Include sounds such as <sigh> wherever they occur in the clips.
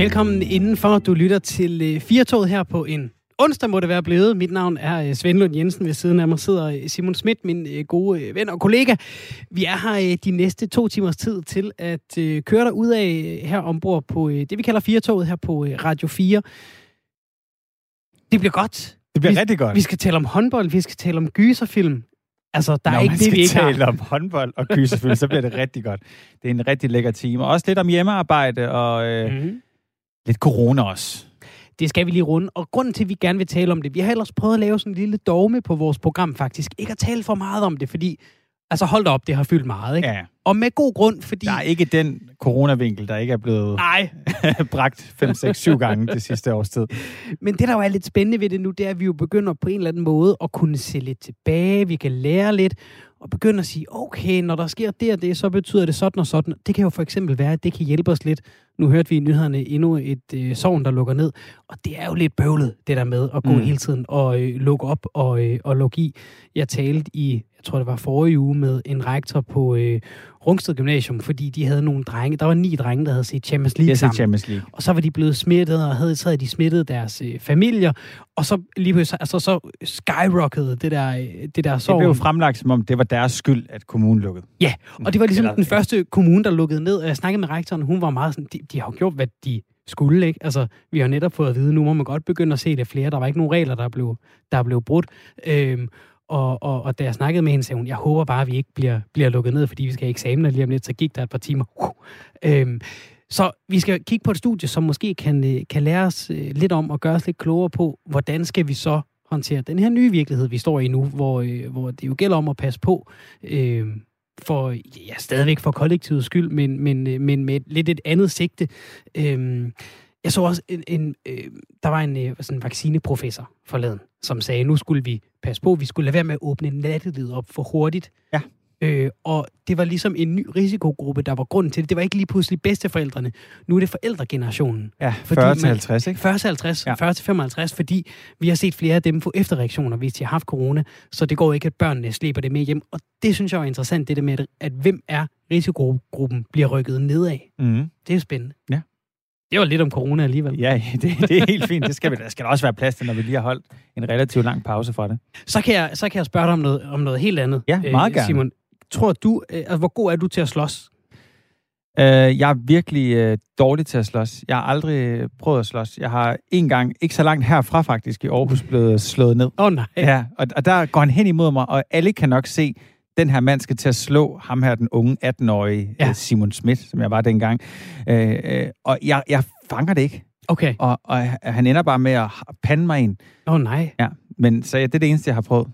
Velkommen indenfor. Du lytter til øh, Firtoget her på en onsdag må det være blevet. Mit navn er øh, Svend Lund Jensen. Ved siden af mig sidder øh, Simon Schmidt, min gode ven og kollega. Vi er her de næste to timers tid til at køre dig ud af her ombord på det, vi kalder Firtoget her på Radio 4. Det bliver godt. Det bliver vi, rigtig godt. Vi skal tale om håndbold, vi skal tale om gyserfilm. Altså, der Når er ikke det, vi ikke har. tale om håndbold og gyserfilm, så bliver det <laughs> rigtig godt. Det er en rigtig lækker time. Og også lidt om hjemmearbejde og øh, Mm lidt corona også. Det skal vi lige runde. Og grunden til, at vi gerne vil tale om det, vi har ellers prøvet at lave sådan en lille dogme på vores program faktisk. Ikke at tale for meget om det, fordi... Altså hold da op, det har fyldt meget, ikke? Ja. Og med god grund, fordi... Der er ikke den coronavinkel, der ikke er blevet Nej, <laughs> bragt 5, 6, 7 gange det sidste års tid. men det, der jo er lidt spændende ved det nu, det er, at vi jo begynder på en eller anden måde at kunne se lidt tilbage. Vi kan lære lidt og begynde at sige, okay, når der sker det og det, så betyder det sådan og sådan. Det kan jo for eksempel være, at det kan hjælpe os lidt. Nu hørte vi i nyhederne endnu et øh, sovn, der lukker ned. Og det er jo lidt bøvlet, det der med at gå Mm. mm. hele tiden og øh, lukke op og, øh, og lukke i. Jeg talte i, jeg tror det var forrige uge, med en rektor på øh, Rungsted Gymnasium, fordi de havde nogle drenge. Der var ni drenge, der havde set Champions League Jeg sammen. Champions League. Og så var de blevet smittet, og havde, så havde de smittet deres øh, familier. Og så lige pludselig, altså, så skyrockede det der, øh, det der Det sorg. blev jo fremlagt, som om det var deres skyld, at kommunen lukkede. Ja, og det var ligesom Eller- den første kommune, der lukkede ned. Og Jeg snakkede med rektoren, hun var meget sådan, de, de har jo gjort, hvad de skulle, ikke? Altså, vi har netop fået at vide, nu må man godt begynde at se det flere. Der var ikke nogen regler, der blev, der blev brudt. Øhm, og, og, og da jeg snakkede med hende, sagde hun, jeg håber bare, at vi ikke bliver, bliver lukket ned, fordi vi skal have eksamener lige om lidt, så gik der et par timer. Uh. Øhm, så vi skal kigge på et studie, som måske kan, øh, kan lære os øh, lidt om og gøre os lidt klogere på, hvordan skal vi så håndtere den her nye virkelighed, vi står i nu, hvor, øh, hvor det jo gælder om at passe på, øh, for, ja, stadigvæk for kollektivets skyld, men, men, øh, men med lidt et andet sigte. Øh, jeg så også en, en øh, der var en øh, sådan vaccineprofessor forleden, som sagde, nu skulle vi passe på, vi skulle lade være med at åbne nattelivet op for hurtigt. Ja. Øh, og det var ligesom en ny risikogruppe, der var grunden til det. Det var ikke lige pludselig bedsteforældrene. Nu er det forældregenerationen. Ja, Fordi 40 til man- 50, ikke? 40 til 50, Ja. ja. 40 til 55, fordi vi har set flere af dem få efterreaktioner, hvis de har haft corona. Så det går ikke, at børnene slæber det med hjem. Og det synes jeg er interessant, det der med, at- at hvem er risikogruppen bliver rykket nedad. Mm. Det er spændende. Ja. Det var lidt om corona alligevel. Ja, <laughs> det, det er helt fint. Det skal, vi, der skal der også være plads til, når vi lige har holdt en relativt lang pause fra det. Så, kan jeg, så kan jeg spørge dig om noget, om noget helt andet. Ja, meget gerne. Simon, tror du, øh, altså, hvor god er du til at slås? Uh, jeg er virkelig uh, dårlig til at slås. Jeg har aldrig øh, prøvet at slås. Jeg har en gang, ikke så langt herfra faktisk, i Aarhus blevet slået ned. Åh oh, nej. Ja, og, og der går han hen imod mig, og alle kan nok se, den her mand skal til at slå ham her, den unge 18-årige Ja. ja. Simon Schmidt, som jeg var dengang. Uh, uh, og jeg, jeg fanger det ikke, Okay. og, og han ender bare med at pande mig ind. Åh oh, nej. Ja, men så ja, det er det eneste, jeg har prøvet.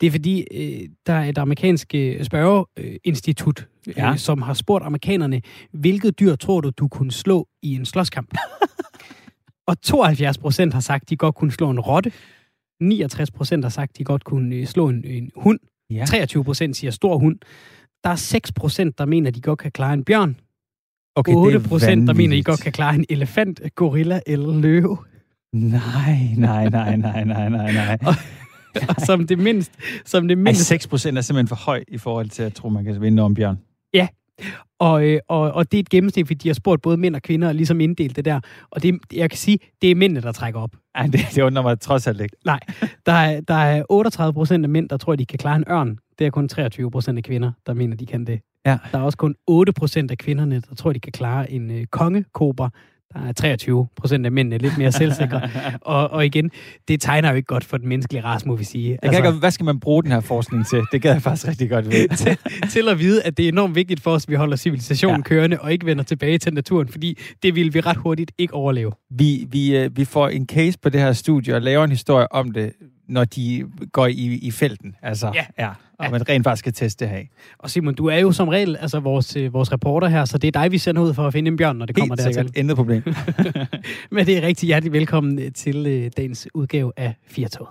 Det er fordi, øh, der er et amerikansk øh, spørgeinstitut, øh, Ja. som har spurgt amerikanerne, hvilket dyr tror du, du kunne slå i en slåskamp? <laughs> og 72 procent har sagt, de godt kunne slå en rotte. 69 procent har sagt, de godt kunne øh, slå en, en hund. Ja. 23 procent siger stor hund. Der er 6 procent, der mener, de godt kan klare en bjørn. Okay, 8 det er procent, der mener, de vanvittigt. godt kan klare en elefant, gorilla eller løve. Nej, nej, nej, nej, nej, nej, nej. <laughs> og som det mindst, som det Ej, mindst 6 procent er simpelthen for høj i forhold til, at tror, man kan vinde over en bjørn. Og, øh, og, og det er et gennemsnit, fordi de har spurgt både mænd og kvinder og ligesom inddelt det der. Og det, jeg kan sige, det er mændene, der trækker op. Ej, det, det undrer mig trods alt ikke. Nej, der er, der er 38 procent af mænd, der tror, de kan klare en ørn. Det er kun 23 procent af kvinder, der mener, de kan det. Ja. Der er også kun 8 procent af kvinderne, der tror, de kan klare en øh, kongekobra. Der er 23 procent af mændene lidt mere selvsikre. <laughs> og, og igen, det tegner jo ikke godt for den menneskelige race, må vi sige. Jeg kan ikke, hvad skal man bruge den her forskning til? Det gad jeg faktisk rigtig godt ved. <laughs> til, til at vide, at det er enormt vigtigt for os, at vi holder civilisationen Ja. kørende og ikke vender tilbage til naturen, fordi det vil vi ret hurtigt ikke overleve. Vi, vi, øh, vi får en case på det her studie og laver en historie om det, når de går i, i felten. Altså, Ja. ja. Og Ja. man rent faktisk skal teste det her. Og Simon, du er jo som regel altså vores, øh, vores reporter her, så det er dig, vi sender ud for at finde en bjørn, når det kommer Helt dertil. sikkert. Intet problem. <laughs> Men det er rigtig hjertelig velkommen øh, til øh, dagens udgave af Firtoget.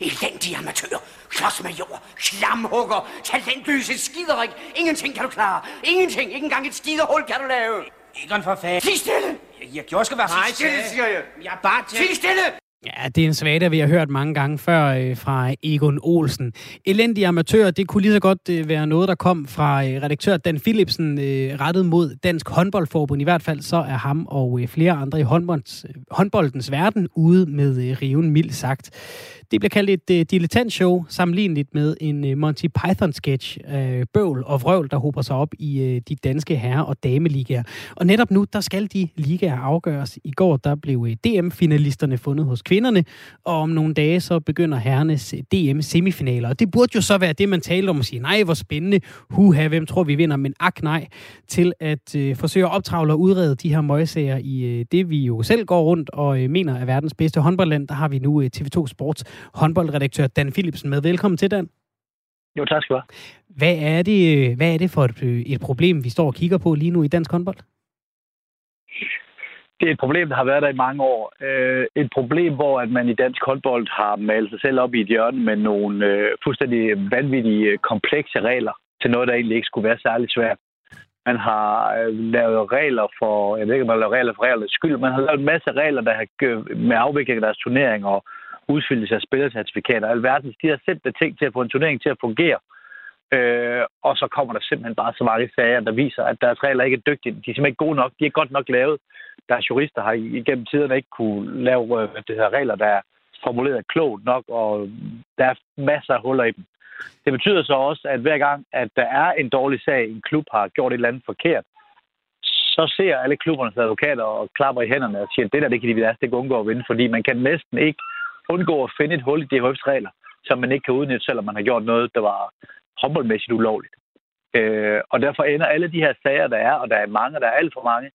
Elendig amatør, klodsmajor, slamhugger, talentløse skiderik. Ingenting kan du klare. Ingenting. Ikke engang et skidehul kan du lave. Egon for fanden. Tig stille! Jeg, jeg gjorde sgu være Tig stille, siger jeg. Jeg er bare til... Tig stille! Ja, det er en svagte, vi har hørt mange gange før øh, fra Egon Olsen. Elendige amatører, det kunne lige så godt øh, være noget, der kom fra øh, redaktør Dan Philipsen øh, rettet mod Dansk Håndboldforbund. I hvert fald så er ham og øh, flere andre i håndbolds, øh, håndboldens verden ude med øh, riven mildt sagt. Det bliver kaldt et øh, uh, dilettantshow, sammenligneligt med en øh, Monty Python-sketch øh, bøvl og vrøvl, der hober sig op i de danske herre- og dameligaer. Og netop nu, der skal de ligaer afgøres. I går, der blev DM-finalisterne fundet hos kvinderne, og om nogle dage, så begynder herrenes DM-semifinaler. Og det burde jo så være det, man taler om at sige, nej, hvor spændende, huha, hvem tror vi vinder, men ak nej, til at uh, forsøge at optravle og udrede de her møgsager i uh, det, vi jo selv går rundt og uh, mener er verdens bedste håndboldland. Der har vi nu uh, TV2 Sports håndboldredaktør Dan Philipsen med. Velkommen til, Dan. Jo, tak skal du have. Hvad er det, hvad er det for et, et problem, vi står og kigger på lige nu i dansk håndbold? Det er et problem, der har været der i mange år. Øh, et problem, hvor at man i dansk håndbold har malet sig selv op i et hjørne med nogle øh, fuldstændig vanvittige, øh, komplekse regler til noget, der egentlig ikke skulle være særlig svært. Man har øh, lavet regler for, jeg ved ikke, om man har lavet regler for reglernes skyld, man har lavet en masse regler, der har med afvikling af deres turnering og udfyldelse af spillercertifikater Alverdens. De har sendt det ting til at få en turnering til at fungere. Øh, og så kommer der simpelthen bare så mange sager, der viser, at deres regler ikke er dygtige. De er simpelthen ikke gode nok. De er godt nok lavet. Deres jurister har igennem tiderne ikke kunne lave øh, hvad det her regler, der er formuleret klogt nok, og der er masser af huller i dem. Det betyder så også, at hver gang, at der er en dårlig sag, en klub har gjort et eller andet forkert, så ser alle klubbernes advokater og klapper i hænderne og siger, at det der, det kan de vil ikke undgå at vinde, fordi man kan næsten ikke undgå at finde et hul i DHF's regler, som man ikke kan udnytte, selvom man har gjort noget, der var håndboldmæssigt ulovligt. Øh, og derfor ender alle de her sager, der er, og der er mange, der er alt for mange,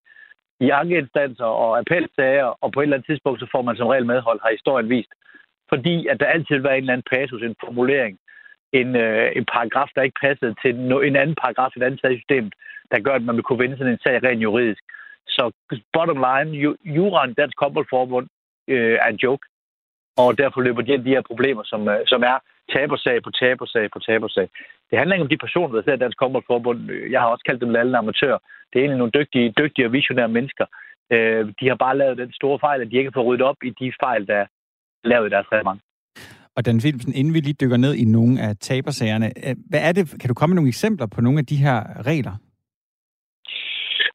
i ankeinstanser og appelsager, og på et eller andet tidspunkt, så får man som regel medhold, har historien vist. Fordi at der altid var en eller anden passus, en formulering, en, øh, en paragraf, der ikke passede til no, en anden paragraf i et andet system, der gør, at man vil kunne vinde sådan en sag rent juridisk. Så bottom line, ju, juraen Dansk Håndboldforbund øh, er en joke og derfor løber de de her problemer, som, øh, som er tabersag på tabersag på tabersag. Det handler ikke om de personer, der sidder i Dansk Håndboldforbund. Jeg har også kaldt dem alle amatører. Det er egentlig nogle dygtige, dygtige og visionære mennesker. Øh, de har bare lavet den store fejl, at de ikke har fået ryddet op i de fejl, der er lavet i deres reglement. Og Dan Philipsen, inden vi lige dykker ned i nogle af tabersagerne, øh, hvad er det, kan du komme med nogle eksempler på nogle af de her regler?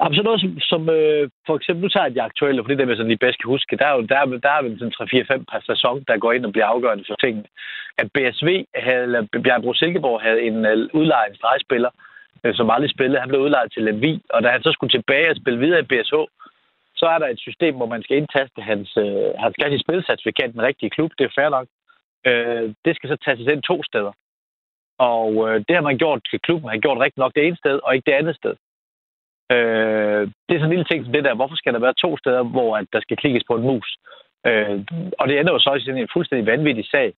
Jamen, så noget som, som øh, for eksempel, nu tager jeg de aktuelle, for det er jeg sådan lige bedst kan huske. Der er jo der, der er sådan 3-4-5 per sæson, der går ind og bliver afgørende for tingene. At BSV havde, eller Bjergbro Silkeborg havde en øh, udlejet stregspiller, øh, som aldrig spillede. Han blev udlejet til Lemvi, og da han så skulle tilbage og spille videre i BSH, så er der et system, hvor man skal indtaste hans, øh, hans gas i spilcertifikat i den rigtige klub. Det er fair nok. Øh, det skal så tages ind to steder. Og øh, det har man gjort til klubben, har gjort rigtig nok det ene sted, og ikke det andet sted. Øh, det er sådan en lille ting som det der. Hvorfor skal der være to steder, hvor at der skal klikkes på en mus? Øh, og det ender jo så i sådan en fuldstændig vanvittig sag,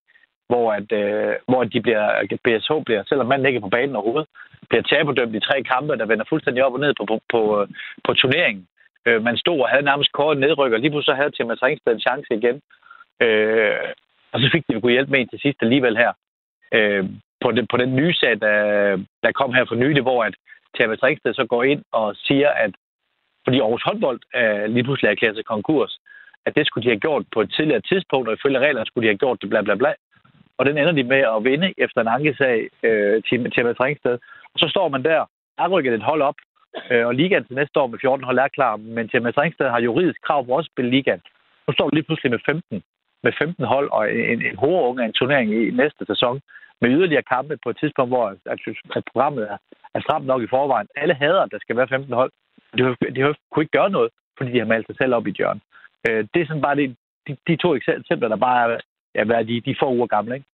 hvor, at, øh, hvor de bliver, BSH bliver, selvom manden ikke er på banen overhovedet, bliver taberdømt i tre kampe, der vender fuldstændig op og ned på, på, på, på turneringen. Øh, man stod og havde nærmest kort nedrykker, lige pludselig så havde Thomas Ringsted en chance igen. Øh, og så fik de jo hjælp med en til sidst alligevel her. Øh, på, den, på den nye sag, der, der kom her for nylig, hvor at Thomas Ringsted så går ind og siger, at fordi Aarhus håndbold er lige pludselig erklæret til konkurs, at det skulle de have gjort på et tidligere tidspunkt, og ifølge reglerne skulle de have gjort det bla bla bla. Og den ender de med at vinde efter en ankesag øh, til Thomas Ringsted. Og så står man der, er rykket et hold op, øh, og ligaen til næste år med 14 hold er klar, men Thomas Ringsted har juridisk krav på at spille ligaen. Nu står vi lige pludselig med 15, med 15 hold og en, en hovedunge af en turnering i næste sæson med yderligere kampe på et tidspunkt, hvor at, at programmet er, er stramt nok i forvejen. Alle hader, at der skal være 15 hold. De, de, de kunne ikke gøre noget, fordi de har malet sig selv op i hjørnet. Øh, det er sådan bare de, de, de to eksempler, der bare er ja, de, de få uger gamle. Ikke?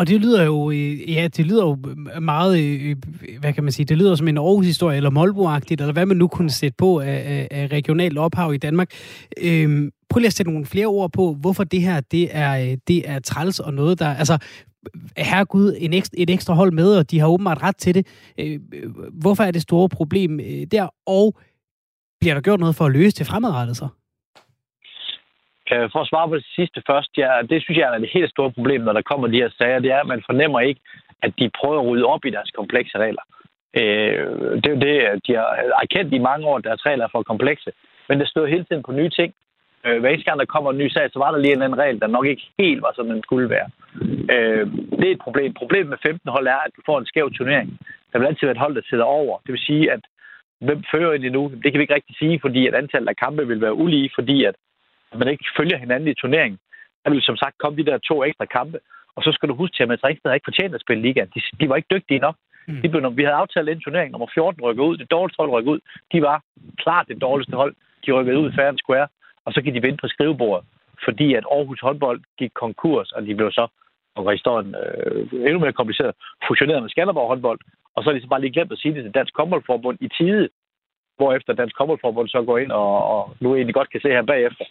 Og det lyder jo, øh, ja, det lyder jo meget, øh, øh, hvad kan man sige, det lyder som en Aarhus-historie, eller Molbo-agtigt, eller hvad man nu kunne sætte på af, af regionalt ophav i Danmark. Øhm, prøv lige at sætte nogle flere ord på, hvorfor det her, det er, det er træls og noget, der, altså, herregud, en ekstra, et ekstra hold med, og de har åbenbart ret til det. Øh, hvorfor er det store problem øh, der, og bliver der gjort noget for at løse det fremadrettet så? Øh, for at svare på det sidste først, ja, det synes jeg er det helt store problem, når der kommer de her sager, det er, at man fornemmer ikke, at de prøver at rydde op i deres komplekse regler. Øh, det er jo det, de har erkendt i mange år, at deres regler er for komplekse. Men der står hele tiden på nye ting. Øh, hver eneste gang, der kommer en ny sag, så var der lige en anden regel, der nok ikke helt var, som den skulle være. Øh, det er et problem. Problemet med 15 hold er, at du får en skæv turnering. Der vil altid være et hold, der sidder over. Det vil sige, at hvem fører egentlig nu? Det kan vi ikke rigtig sige, fordi at antallet af kampe vil være ulige, fordi at man ikke følger hinanden i turneringen. Der vil som sagt komme de der to ekstra kampe, og så skal du huske, at Mads Ringsted ikke fortjent at spille liga. De, de var ikke dygtige nok. Mm. De blev, vi havde aftalt en turnering, nummer 14 rykker ud, det dårligste hold rykker ud. De var klart det dårligste hold. De rykkede ud færre square, og så gik de vente på skrivebordet, fordi at Aarhus håndbold gik konkurs, og de blev så, og historien øh, endnu mere kompliceret, fusioneret med Skanderborg håndbold, og så er de så bare lige glemt at sige det til Dansk Håndboldforbund i tide, efter Dansk Håndboldforbund så går ind og, og nu egentlig godt kan se her bagefter,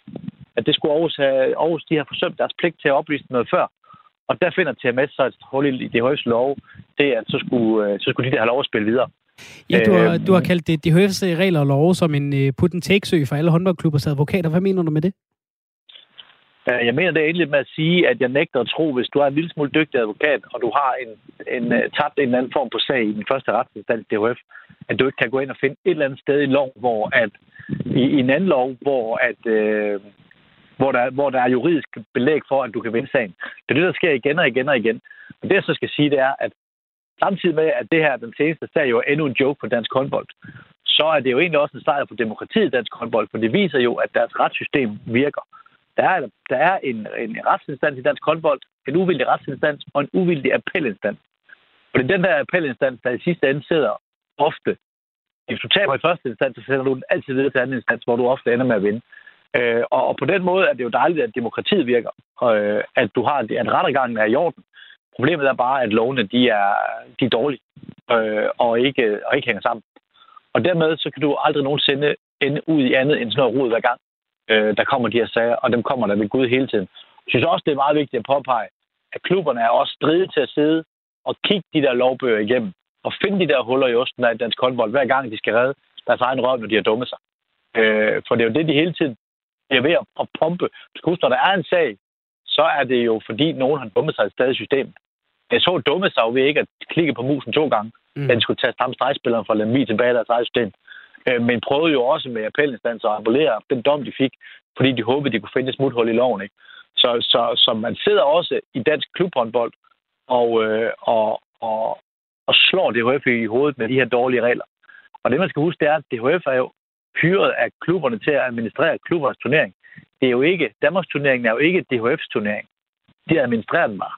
at det skulle Aarhus, have, Aarhus de har forsømt deres pligt til at oplyse noget før. Og der finder TMS så et hul i DHF's lov, det at så skulle, øh, så skulle de der have lov at spille videre. Ja, du har, du har kaldt det DHF's regler og lov som en uh, put and take for alle håndboldklubbers advokater. Hvad mener du med det? Jeg mener det egentlig med at sige, at jeg nægter at tro, hvis du er en lille smule dygtig advokat, og du har en, en, uh, tabt en eller anden form på sag i den første retsinstans DHF, at du ikke kan gå ind og finde et eller andet sted i lov, hvor at i, i en anden lov, hvor at, øh, hvor der, hvor der er juridisk belæg for, at du kan vinde sagen. Det er det, der sker igen og igen og igen. Og det, jeg så skal sige, det er, at samtidig med, at det her den seneste sag jo er endnu en joke på dansk håndbold, så er det jo egentlig også en sejr for demokratiet i dansk håndbold, for det viser jo, at deres retssystem virker. Der er, der er en, en retsinstans i dansk håndbold, en uvildig retsinstans og en uvildig appelinstans. Og det er den der appelinstans, der i sidste ende sidder ofte. Hvis du taber i første instans, så sender du den altid videre til anden instans, hvor du ofte ender med at vinde. Øh, og, og på den måde er det jo dejligt, at demokratiet virker, øh, at du har, at rettergangen er i orden. Problemet er bare, at lovene de er, de er dårlige øh, og, ikke, og ikke hænger sammen. Og dermed så kan du aldrig nogensinde ende ud i andet end sådan noget rod hver gang, øh, der kommer de her sager, og dem kommer der ved Gud hele tiden. Jeg synes også, det er meget vigtigt at påpege, at klubberne er også stridet til at sidde og kigge de der lovbøger igennem, og finde de der huller i osten af dansk håndbold, hver gang de skal redde deres egen røv, når de har dummet sig. Øh, for det er jo det, de hele tiden bliver ved at pumpe. Du huske, når der er en sag, så er det jo fordi, nogen har dummet sig i stadig system. Jeg så dumme sig ved ikke at klikke på musen to gange, mm. da de skulle tage samme stregspilleren fra Lemvi tilbage i deres eget system. Øh, men prøvede jo også med appelinstanser at appellere den dom, de fik, fordi de håbede, de kunne finde et smuthul i loven. Ikke? Så, så, så man sidder også i dansk klubhåndbold og, øh, og, og, og slår DHF i hovedet med de her dårlige regler. Og det, man skal huske, det er, at DHF er jo hyret af klubberne til at administrere klubbernes turnering. Det er jo ikke, Danmarks turnering er jo ikke DHF's turnering. De administrerer den bare.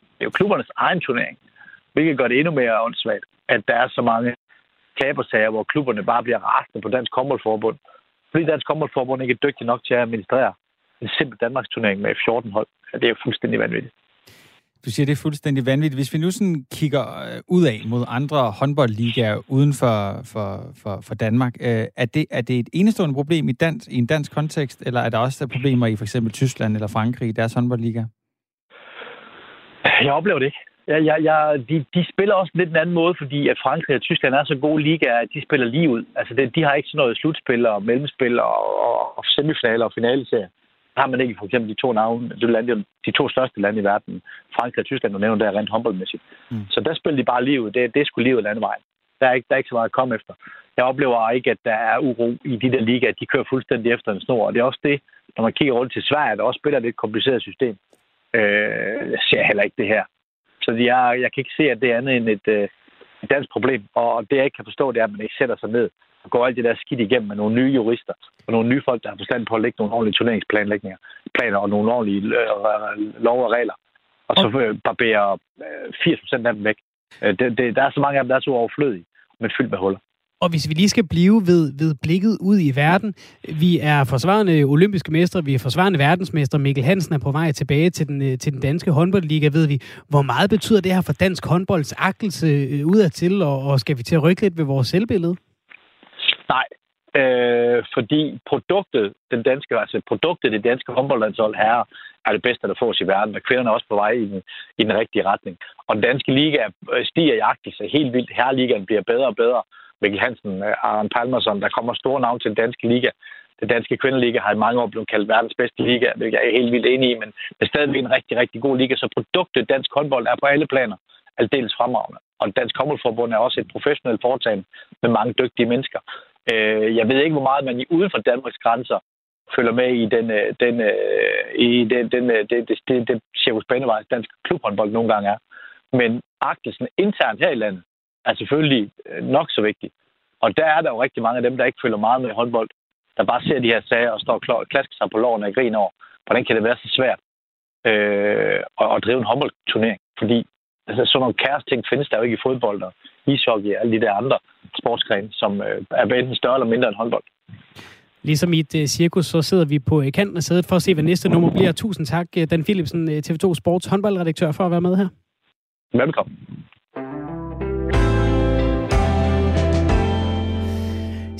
Det er jo klubbernes egen turnering, hvilket gør det endnu mere åndssvagt, at der er så mange klabersager, hvor klubberne bare bliver rasende på Dansk Håndboldforbund. Fordi Dansk Håndboldforbund ikke er dygtig nok til at administrere en simpel Danmarks turnering med 14 hold. Det er jo fuldstændig vanvittigt. Du siger, det er fuldstændig vanvittigt. Hvis vi nu sådan kigger øh, ud af mod andre håndboldligaer uden for, for, for, for Danmark, øh, er, det, er det et enestående problem i, dans, i en dansk kontekst, eller er der også problemer i for eksempel Tyskland eller Frankrig i deres håndboldliga? Jeg oplever det ikke. Jeg, jeg, jeg, de, de spiller også lidt en anden måde, fordi at Frankrig og Tyskland er så gode ligaer, at de spiller lige ud. Altså, det, de har ikke sådan noget slutspil og mellemspil og, og, og semifinaler og finaleserier har man ikke for eksempel de to navne, de to største lande i verden, Frankrig og Tyskland, du nævner der rent håndboldmæssigt. Mm. Så der spiller de bare livet. Det, det er sgu livet landevejen. Der er, ikke, der er ikke så meget at komme efter. Jeg oplever ikke, at der er uro i de der ligaer. De kører fuldstændig efter en snor. Og det er også det, når man kigger rundt til Sverige, der også spiller et lidt kompliceret system. Øh, jeg ser heller ikke det her. Så jeg, jeg kan ikke se, at det er andet end et, øh, et dansk problem. Og det, jeg ikke kan forstå, det er, at man ikke sætter sig ned går alt det der skidt igennem med nogle nye jurister og nogle nye folk, der har forstand på at lægge nogle ordentlige turneringsplanlægninger, planer og nogle ordentlige øh, lov og regler. Og så øh, barberer 80 øh, procent af dem væk. Det, det, der er så mange af dem, der er så overflødige, men fyldt med huller. Og hvis vi lige skal blive ved, ved blikket ud i verden, vi er forsvarende olympiske mestre, vi er forsvarende verdensmester, Mikkel Hansen er på vej tilbage til den, til den danske håndboldliga, ved vi. Hvor meget betyder det her for dansk håndbolds akkelse udadtil, og, og skal vi til at rykke lidt ved vores selvbillede? Nej, øh, fordi produktet, den danske, altså produktet, det danske håndboldlandshold her, er det bedste, der fås i verden, og kvinderne er også på vej i den, i den rigtige retning. Og den danske liga stiger i agtelse helt vildt. Herreligaen bliver bedre og bedre. Mikkel Hansen, øh, Aron Palmerson, der kommer store navn til den danske liga. Den danske kvindeliga har i mange år blevet kaldt verdens bedste liga, hvilket jeg er helt vildt enig i, men det er stadigvæk en rigtig, rigtig god liga, så produktet dansk håndbold er på alle planer aldeles fremragende. Og Dansk Håndboldforbund er også et professionelt foretagende med mange dygtige mennesker. Øh, jeg ved ikke, hvor meget man i uden for Danmarks grænser følger med i den, øh, den, øh, i den, den, den, det, det, det, det cirkus banevejs dansk klubhåndbold nogle gange er. Men agtelsen internt her i landet er selvfølgelig nok så vigtig. Og der er der jo rigtig mange af dem, der ikke følger meget med i håndbold, der bare ser de her sager og står og klasker sig på loven og griner over, hvordan kan det være så svært øh, at, at drive en håndboldturnering? Fordi altså, sådan nogle kæres ting findes der jo ikke i fodbold og ishockey og alle de der andre sportsgrene, som øh, er enten større eller mindre end håndbold. Ligesom i et uh, cirkus, så sidder vi på uh, kanten af sædet for at se, hvad næste nummer bliver. Tusind tak, Dan Philipsen, uh, TV2 Sports håndboldredaktør, for at være med her. Velkommen.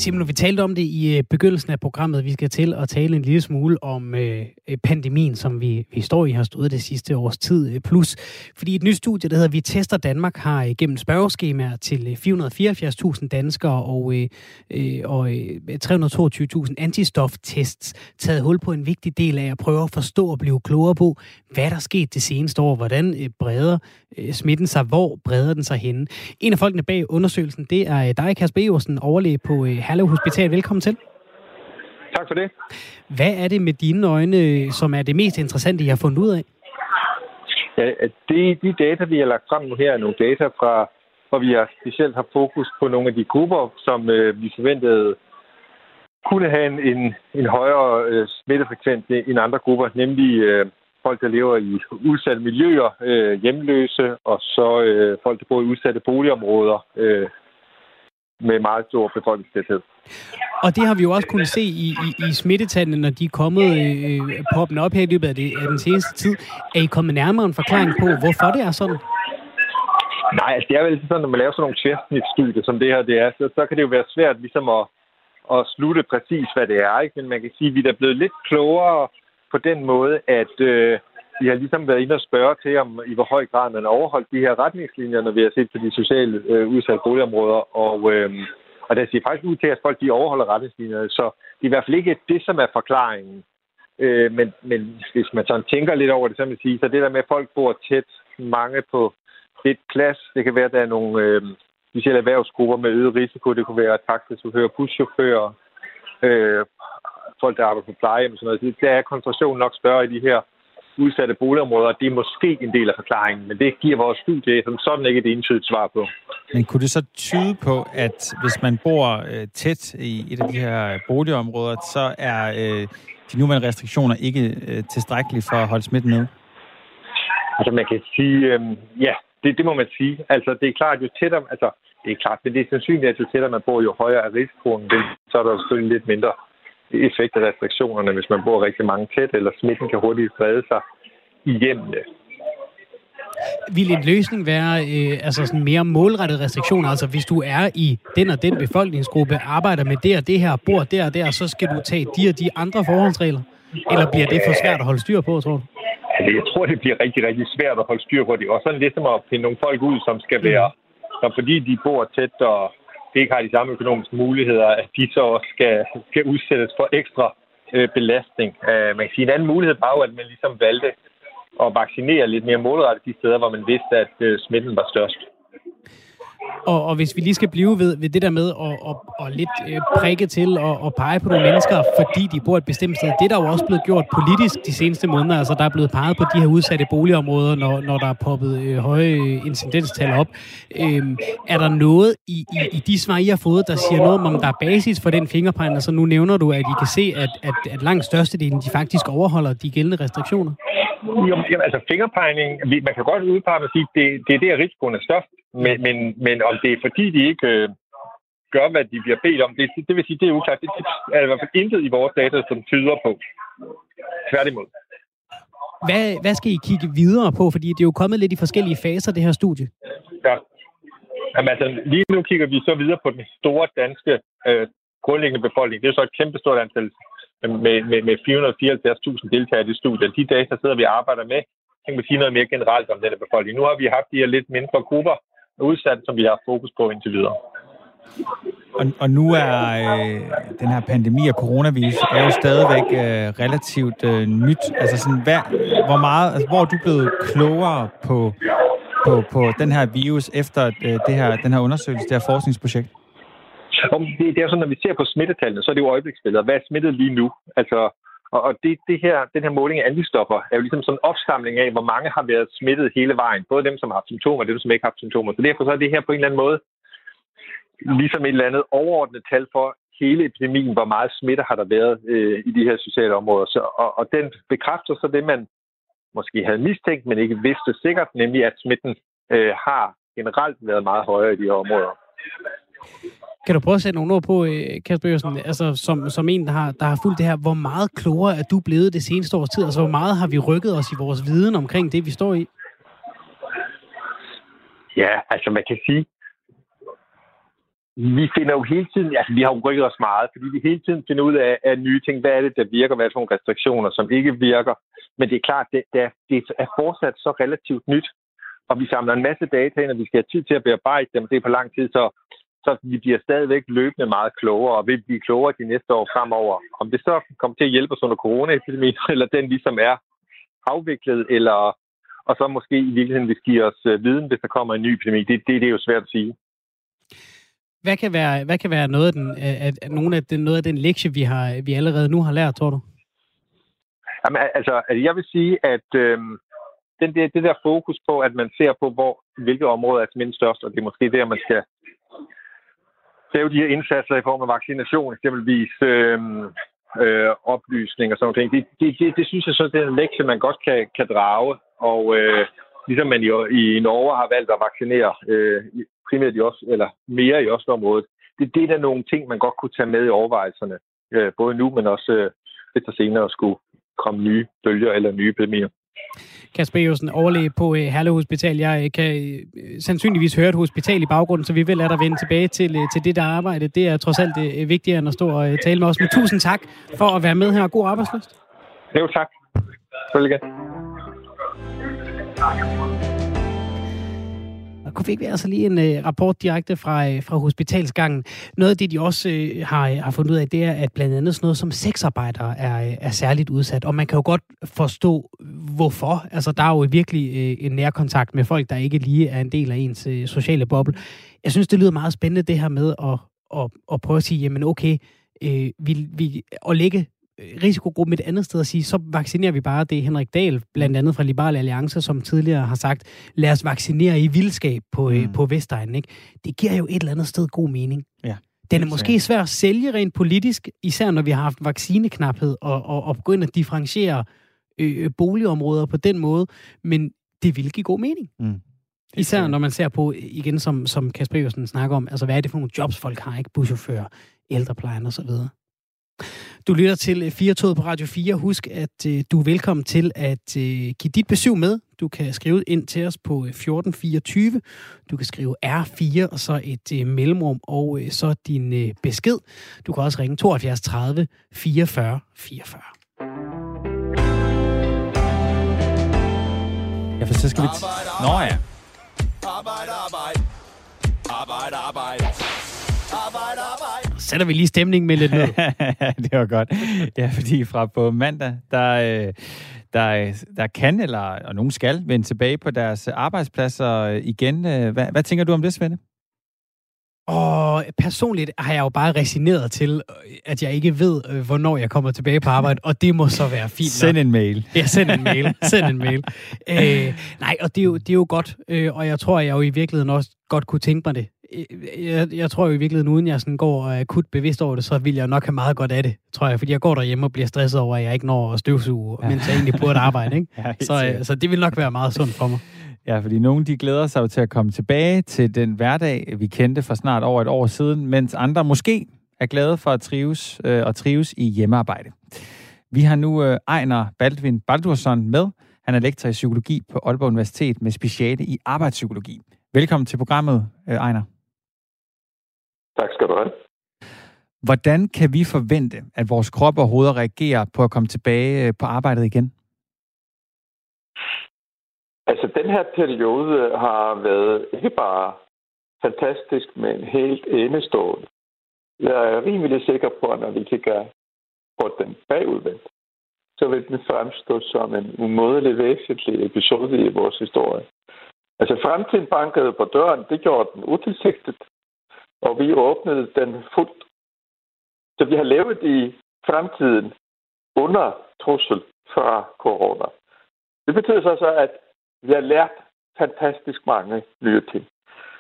Simon, vi talte om det i øh, begyndelsen af programmet. Vi skal til at tale en lille smule om øh, øh pandemien, som vi, vi står i har stået det sidste års tid. Øh, plus, fordi et nyt studie, der hedder Vi Tester Danmark, har gennem spørgeskemaer til 474.000 danskere og, øh, og 322.000 antistoftests taget hul på en vigtig del af at prøve at forstå og blive klogere på, hvad der skete det seneste år. Hvordan øh, breder øh, smitten sig? Hvor breder den sig henne? En af folkene bag undersøgelsen, det er dig, Kasper Eversen, overlæge på øh, Herlev Hospital. Velkommen til. Tak for det. Hvad er det med dine øjne, som er det mest interessante, I har fundet ud af? Ja, det, de data, vi har lagt frem nu her, er nogle data fra, hvor vi har specielt har fokus på nogle af de grupper, som øh, vi forventede kunne have en, en, en højere øh, smittefrekvens end andre grupper, nemlig øh, folk, der lever i udsatte miljøer, øh, hjemløse, og så øh, folk, der bor i udsatte boligområder, øh, med meget stor befolkningstæthed. Og det har vi jo også kunnet se i, i, i smittetallene, når de er kommet øh, poppen op her i løbet af, det, af den seneste tid. Er I kommet nærmere en forklaring på, hvorfor det er sådan? Nej, altså det er vel sådan, når man laver sådan nogle tværsnitsstudier, som det her det er, så, så kan det jo være svært ligesom at, at slutte præcis, hvad det er. Ikke? Men man kan sige, at vi er blevet lidt klogere på den måde, at øh, de har ligesom været inde og spørge til, om i hvor høj grad man overholdt de her retningslinjer, når vi har set på de sociale øh, udsatte boligområder. Og, øh, og der ser faktisk ud til, at folk de overholder retningslinjerne. Så det er i hvert fald ikke det, som er forklaringen. Øh, men, men hvis man sådan tænker lidt over det, så vil sige, så det der med, at folk bor tæt, mange på lidt plads, det kan være, at der er nogle øh, specielle erhvervsgrupper med øget risiko. Det kunne være taxichauffører, buschauffører, øh, folk, der arbejder på plejehjem og sådan noget. Der er koncentrationen nok større i de her udsatte boligområder. Det er måske en del af forklaringen, men det giver vores studie som sådan ikke et entydigt svar på. Men kunne det så tyde på, at hvis man bor øh, tæt i et af de her boligområder, så er øh, de nuværende restriktioner ikke øh, tilstrækkelige for at holde smitten nede? Altså man kan sige, øh, ja, det, det må man sige. Altså det er klart, jo tættere, altså det er klart, men det er sandsynligt, at jo tættere man bor, jo højere er risikoen. Så er der selvfølgelig lidt mindre effekt af restriktionerne, hvis man bor rigtig mange tæt, eller smitten kan hurtigt sprede sig i hjemmene. Vil en løsning være øh, altså sådan mere målrettet restriktioner? Altså hvis du er i den og den befolkningsgruppe, arbejder med det og det her, bor der og der, så skal du tage de og de andre forholdsregler? Eller bliver det for svært at holde styr på, tror du? Altså, jeg tror, det bliver rigtig, rigtig svært at holde styr på det. Og sådan ligesom at finde nogle folk ud, som skal være, så fordi de bor tæt og ikke har de samme økonomiske muligheder, at de så også skal, skal udsættes for ekstra øh, belastning. Øh, man kan sige, en anden mulighed var jo, at man ligesom valgte at vaccinere lidt mere målrettet de steder, hvor man vidste, at øh, smitten var størst. Og, og hvis vi lige skal blive ved, ved det der med at, og, og lidt øh, prikke til og, og pege på nogle mennesker, fordi de bor et bestemt sted, det er der jo også blevet gjort politisk de seneste måneder. Altså, der er blevet peget på de her udsatte boligområder, når, når der er poppet øh, høje øh, incidenstal op. Øh, er der noget i, i, i de svar, I har fået, der siger noget om, der er basis for den fingerpegning? Altså, nu nævner du, at I kan se, at, at, at langt størstedelen de faktisk overholder de gældende restriktioner. Jo, altså fingerpegning, man kan godt udpege at sige, det, det er der risikoen er størst, men, men, men om det er fordi, de ikke øh, gør, hvad de bliver bedt om, det, det vil sige, det er uklart. Det, det er i hvert fald intet i vores data, som tyder på. Tværtimod. Hvad, hvad skal I kigge videre på? Fordi det er jo kommet lidt i forskellige faser, det her studie. Ja. Jamen, altså, lige nu kigger vi så videre på den store danske øh, grundlæggende befolkning. Det er så et kæmpestort antal med, med, med 474.000 deltagere i det studie. De data sidder vi og arbejder med. Kan man sige noget mere generelt om denne befolkning. Nu har vi haft de her lidt mindre grupper udsat, som vi har fokus på indtil videre. Og, og nu er øh, den her pandemi og coronavirus er jo stadigvæk øh, relativt øh, nyt. Altså sådan, hvad, hvor meget, altså, hvor er du blevet klogere på, på, på den her virus efter øh, det her, den her undersøgelse, det her forskningsprojekt? Om det, det er sådan, når vi ser på smittetallene, så er det jo øjebliksbilleder. Hvad er smittet lige nu? Altså, og, og det, det her, den her måling af antistoffer er jo ligesom sådan en opsamling af, hvor mange har været smittet hele vejen. Både dem, som har haft symptomer, og dem, som ikke har haft symptomer. Så derfor så er det her på en eller anden måde ligesom et eller andet overordnet tal for hele epidemien, hvor meget smitte har der været øh, i de her sociale områder. Så, og, og den bekræfter så det, man måske havde mistænkt, men ikke vidste sikkert, nemlig at smitten øh, har generelt været meget højere i de her områder. Kan du prøve at sætte nogle ord på, øh, Kasper Jørgensen, altså som, som en, der har, der har fulgt det her, hvor meget klogere er du blevet det seneste års tid? Altså hvor meget har vi rykket os i vores viden omkring det, vi står i? Ja, altså man kan sige, vi finder jo hele tiden, altså vi har jo rykket os meget, fordi vi hele tiden finder ud af, af nye ting. Hvad er det, der virker? Hvad er det for nogle restriktioner, som ikke virker? Men det er klart, det, det, er, det er fortsat så relativt nyt, og vi samler en masse data ind, og vi skal have tid til at bearbejde dem. Det er på lang tid, så, så vi bliver stadigvæk løbende meget klogere, og vil blive klogere de næste år fremover. Om det så kommer til at hjælpe os under coronaepidemien, <laughs> eller den ligesom er afviklet, eller og så måske i virkeligheden vil give os øh, viden, hvis der kommer en ny epidemi. Det, det, det er jo svært at sige. Hvad kan være, hvad kan være noget, af den, af, af, nogle af den, noget af den lektie, vi, har, vi allerede nu har lært, tror du? Jamen, altså, altså jeg vil sige, at øhm, den der, det der fokus på, at man ser på, hvor, hvilke områder er mindst størst, og det er måske der, man skal lave de her indsatser i form af vaccination, eksempelvis øh, øh, oplysning og sådan noget. Det, det, det, det synes jeg så, det er en lektie, man godt kan, kan drage. Og øh, ligesom man jo i Norge har valgt at vaccinere øh, primært i os, eller mere i Oslo-området. Det, det er da nogle ting, man godt kunne tage med i overvejelserne, øh, både nu, men også øh, lidt senere skulle komme nye bølger eller nye epidemier. Kasper Eusen, overlæge på øh, Herlev Hospital. Jeg øh, kan øh, sandsynligvis høre et hospital i baggrunden, så vi vil lade dig vende tilbage til, til det der arbejde. Det er trods alt vigtigere end at stå og tale med os. Men tusind tak for at være med her. God arbejdsløst. Jo, tak. Selvfølgelig kunne vi ikke altså lige en øh, rapport direkte fra, øh, fra hospitalsgangen. Noget af det, de også øh, har, øh, har fundet ud af, det er, at blandt andet sådan noget som sexarbejdere er, øh, er særligt udsat. Og man kan jo godt forstå, hvorfor. Altså, der er jo virkelig øh, en nærkontakt med folk, der ikke lige er en del af ens øh, sociale boble. Jeg synes, det lyder meget spændende, det her med at, at, at prøve at sige, jamen okay, øh, vi, vi, at lægge risikogruppen et andet sted at sige, så vaccinerer vi bare. Det Henrik Dahl, blandt andet fra Liberale Alliance, som tidligere har sagt, lad os vaccinere i vildskab på, øh, mm. på Vestegnen. Ikke? Det giver jo et eller andet sted god mening. Ja. Den er måske svær at sælge rent politisk, især når vi har haft vaccineknaphed, og, og, og begynde at differentiere øh, boligområder på den måde, men det vil give god mening. Mm. Især når man ser på, igen som, som Kasper Iversen snakker om, altså hvad er det for nogle jobs folk har, ikke? Buschauffør, ældreplejen osv. Du lytter til 4 på Radio 4. Husk, at øh, du er velkommen til at øh, give dit besøg med. Du kan skrive ind til os på 1424. Øh, du kan skrive R4 og så et øh, mellemrum og øh, så din øh, besked. Du kan også ringe 72 30 44 44. Ja, for så skal vi... Nå ja. Arbejde, arbejde. Arbejde, arbejde sætter vi lige stemningen med lidt ned. <laughs> det var godt. Ja, fordi fra på mandag, der, øh, der, der kan, eller og nogen skal, vende tilbage på deres arbejdspladser igen. Øh, hvad, hvad tænker du om det, Svende? Og personligt har jeg jo bare resigneret til, at jeg ikke ved, øh, hvornår jeg kommer tilbage på arbejde, og det må så være fint Send en mail. Ja, send en mail. Send en mail. <laughs> Øh, nej, og det er, jo, det er jo godt, øh, og jeg tror, jeg jo i virkeligheden også godt kunne tænke mig det. Øh, jeg, jeg tror jo i virkeligheden, uden jeg sådan går og er akut bevidst over det, så vil jeg nok have meget godt af det, tror jeg. Fordi jeg går derhjemme og bliver stresset over, at jeg ikke når at støvsuge, ja. mens jeg egentlig burde arbejde. Ikke? <laughs> ja, så, så det vil nok være meget sundt for mig. <laughs> Ja, fordi nogen de glæder sig jo til at komme tilbage til den hverdag, vi kendte for snart over et år siden, mens andre måske er glade for at trives øh, og trives i hjemmearbejde. Vi har nu øh, Ejner Baldvin Baldursson med. Han er lektor i psykologi på Aalborg Universitet med speciale i arbejdspsykologi. Velkommen til programmet, øh, Ejner. Tak skal du have. Hvordan kan vi forvente, at vores krop og hoveder reagerer på at komme tilbage øh, på arbejdet igen? Altså, den her periode har været ikke bare fantastisk, men helt enestående. Jeg er rimelig sikker på, at når vi kigger på den bagudvendt, så vil den fremstå som en umådelig væsentlig episode i vores historie. Altså fremtiden bankede på døren, det gjorde den utilsigtet. Og vi åbnede den fuldt. Så vi har levet i fremtiden under trussel fra corona. Det betyder så, så at vi har lært fantastisk mange nye ting.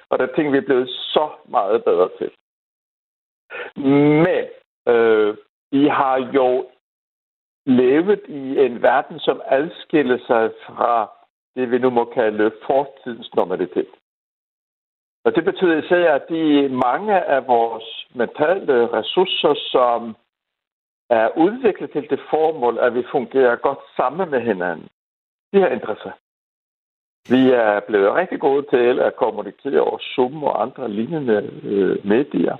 Og der er ting, vi er blevet så meget bedre til. Men øh, vi har jo levet i en verden, som adskiller sig fra det, vi nu må kalde fortidens normalitet. Og det betyder især, at de mange af vores mentale ressourcer, som er udviklet til det formål, at vi fungerer godt sammen med hinanden, de har ændret sig. Vi er blevet rigtig gode til at kommunikere over Zoom og andre lignende øh, medier.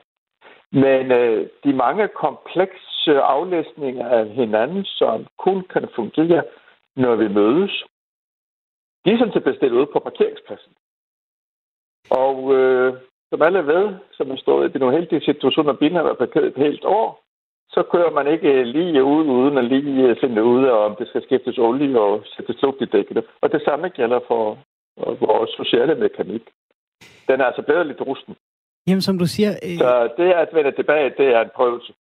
Men øh, de mange komplekse aflæsninger af hinanden, som kun kan fungere, når vi mødes, de er sådan set bestilt ude på parkeringspladsen. Og øh, som alle ved, som er stået i nogle heldige situationer, bilen har været parkeret et helt år, så kører man ikke lige ud, uden at lige finde ud af, om det skal skiftes olie og sættes luft i dækket. Og det samme gælder for vores sociale mekanik. Den er altså blevet lidt rusten. Jamen, som du siger... Øh... Så det at vende tilbage, det er en prøvelse.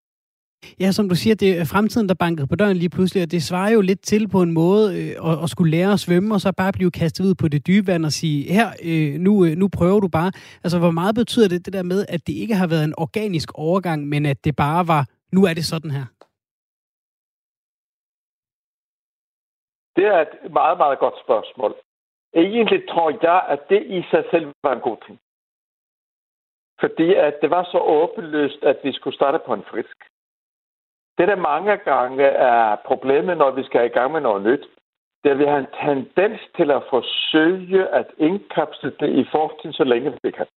Ja, som du siger, det er fremtiden, der bankede på døren lige pludselig, og det svarer jo lidt til på en måde øh, at, at skulle lære at svømme, og så bare blive kastet ud på det dybe vand og sige, her, øh, nu, øh, nu prøver du bare. Altså, hvor meget betyder det, det der med, at det ikke har været en organisk overgang, men at det bare var, nu er det sådan her? Det er et meget, meget godt spørgsmål. Egentlig tror jeg, at det i sig selv var en god ting. Fordi at det var så åbenlyst, at vi skulle starte på en frisk. Det, der mange gange er problemet, når vi skal i gang med noget nyt, det er, at vi har en tendens til at forsøge at indkapsle det i fortiden, så længe vi kan.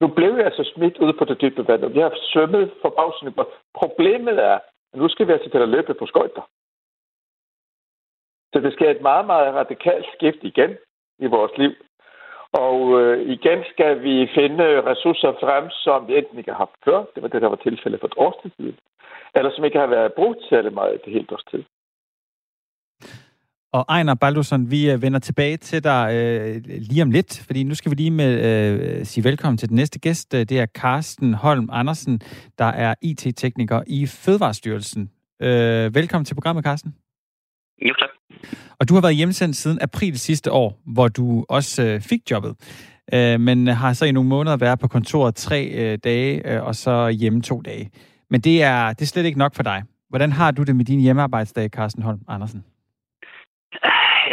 Nu blev jeg altså smidt ud på det dybe vand, og vi har svømmet forbavsende godt. Problemet er, at nu skal vi altså til at løbe på skøjter. Så det skal et meget, meget radikalt skift igen i vores liv. Og øh, igen skal vi finde ressourcer frem, som vi enten ikke har haft før, det var det, der var tilfældet for et års tid eller som ikke har været brugt særlig meget det helt års tid. Og Ejner Baldusson, vi øh, vender tilbage til dig øh, lige om lidt, fordi nu skal vi lige med øh, sige velkommen til den næste gæst. Det er Carsten Holm Andersen, der er IT-tekniker i Fødevarestyrelsen. Øh, velkommen til programmet, Carsten. Jo, tak. Og du har været hjemsendt siden april sidste år, hvor du også øh, fik jobbet. Øh, men har så i nogle måneder været på kontoret tre øh, dage, øh, og så hjemme to dage. Men det er, det er slet ikke nok for dig. Hvordan har du det med din hjemmearbejdsdag, Carsten Holm Andersen?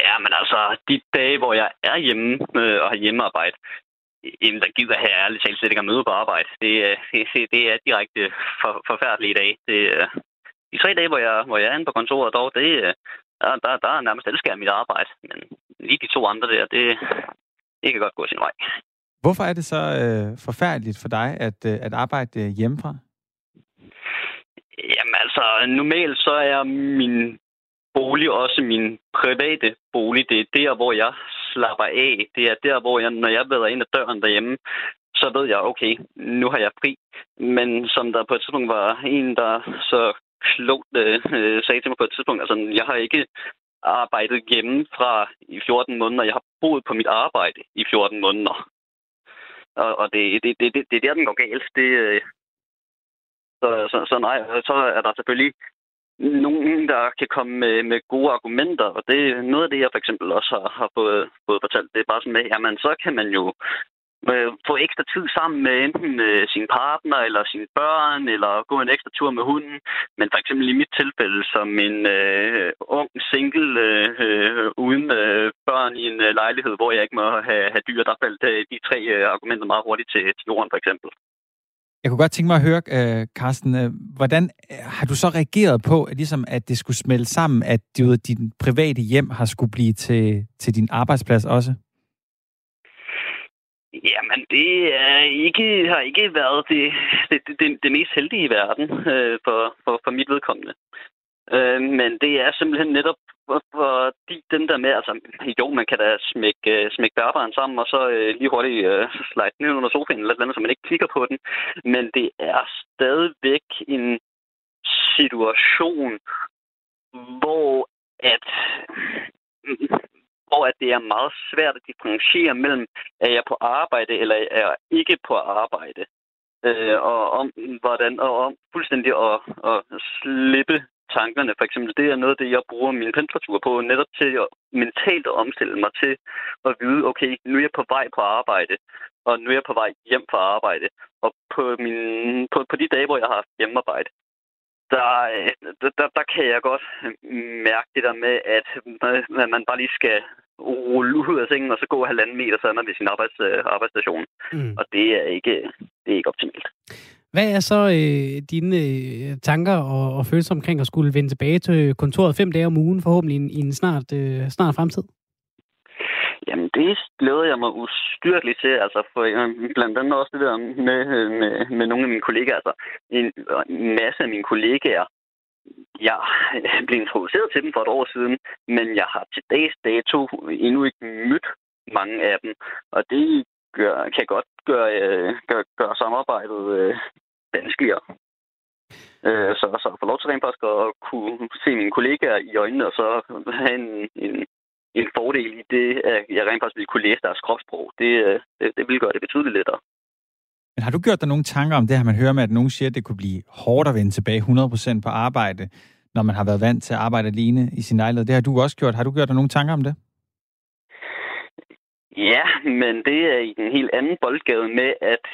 Ja, men altså, de dage, hvor jeg er hjemme øh, og har hjemmearbejde, en, der gider have ærligt talt slet ikke at møde på arbejde. Det, øh, <laughs> det, det er direkte for, forfærdelige dage. Det, øh, de tre dage, hvor jeg, hvor jeg er inde på kontoret dog, det, øh, der, der, der er nærmest elsker mit arbejde. Men lige de to andre der, det, det kan godt gå sin vej. Hvorfor er det så øh, forfærdeligt for dig at, øh, at arbejde hjemmefra? Jamen altså, normalt så er min bolig også min private bolig. Det er der, hvor jeg slapper af. Det er der, hvor jeg, når jeg ved ind ad døren derhjemme, så ved jeg, okay, nu har jeg fri. Men som der på et tidspunkt var en, der så klogt øh, øh, sagde til mig på et tidspunkt, altså, jeg har ikke arbejdet hjemme fra i 14 måneder. Jeg har boet på mit arbejde i 14 måneder. Og, og det, det, det, det, det er der, den går galt. Det, øh, så, så, så nej, så er der selvfølgelig nogen, der kan komme med, med gode argumenter, og det er noget af det, jeg for eksempel også har, har fået, fået fortalt. Det er bare sådan med, jamen så kan man jo øh, få ekstra tid sammen med enten øh, sin partner eller sine børn, eller gå en ekstra tur med hunden. Men for eksempel i mit tilfælde som en øh, ung single øh, øh, uden øh, børn i en øh, lejlighed, hvor jeg ikke må have, have dyr, der faldt øh, de tre øh, argumenter meget hurtigt til, til jorden for eksempel. Jeg kunne godt tænke mig at høre, øh, Carsten, øh, hvordan øh, har du så reageret på, at, ligesom, at det skulle smelte sammen, at du din private hjem har skulle blive til, til din arbejdsplads også? Jamen, det er ikke, har ikke været det, det, det, det mest heldige i verden øh, for, for, for mit vedkommende. Øh, men det er simpelthen netop fordi den der med, altså jo, man kan da smække, øh, smække bærbaren sammen, og så øh, lige hurtigt øh, slide den under sofaen eller andet, så man ikke kigger på den. Men det er stadigvæk en situation, hvor at hvor at det er meget svært at differentiere mellem, er jeg på arbejde eller er jeg ikke på arbejde. øh, og om hvordan, og om fuldstændig at, at slippe tankerne. For eksempel, det er noget af det, jeg bruger min pendlertur på, netop til at mentalt at omstille mig til at vide, okay, nu er jeg på vej på arbejde, og nu er jeg på vej hjem fra arbejde. Og på, min, på, på de dage, hvor jeg har haft hjemmearbejde, der, der, der, der kan jeg godt mærke det der med, at man bare lige skal rulle ud af sengen, og så gå halvanden meter, så er man ved sin arbejds, arbejdsstation. Mm. Og det er ikke, det er ikke optimalt. Hvad er så øh, dine øh, tanker og, og følelser omkring at skulle vende tilbage til kontoret fem dage om ugen, forhåbentlig i en, i en snart, øh, snart fremtid? Jamen, det glæder jeg mig ustyrligt til. Altså, for blandt andet også det der med, med, med nogle af mine kollegaer. Altså, en, en masse af mine kollegaer, jeg blev introduceret til dem for et år siden, men jeg har til dags dato endnu ikke mødt mange af dem. Og det gør, kan godt gøre, øh, gør, gøre samarbejdet øh, vanskeligere. Øh, så, så få lov til rent faktisk at kunne se mine kollegaer i øjnene, og så have en, en, en fordel i det, at jeg rent faktisk ville kunne læse deres kropssprog. Det, øh, det, det ville gøre det betydeligt lettere. Men har du gjort dig nogle tanker om det her, man hører med, at nogen siger, at det kunne blive hårdt at vende tilbage 100% på arbejde, når man har været vant til at arbejde alene i sin lejlighed? Det har du også gjort. Har du gjort dig nogle tanker om det? Ja, men det er i en helt anden boldgade med, at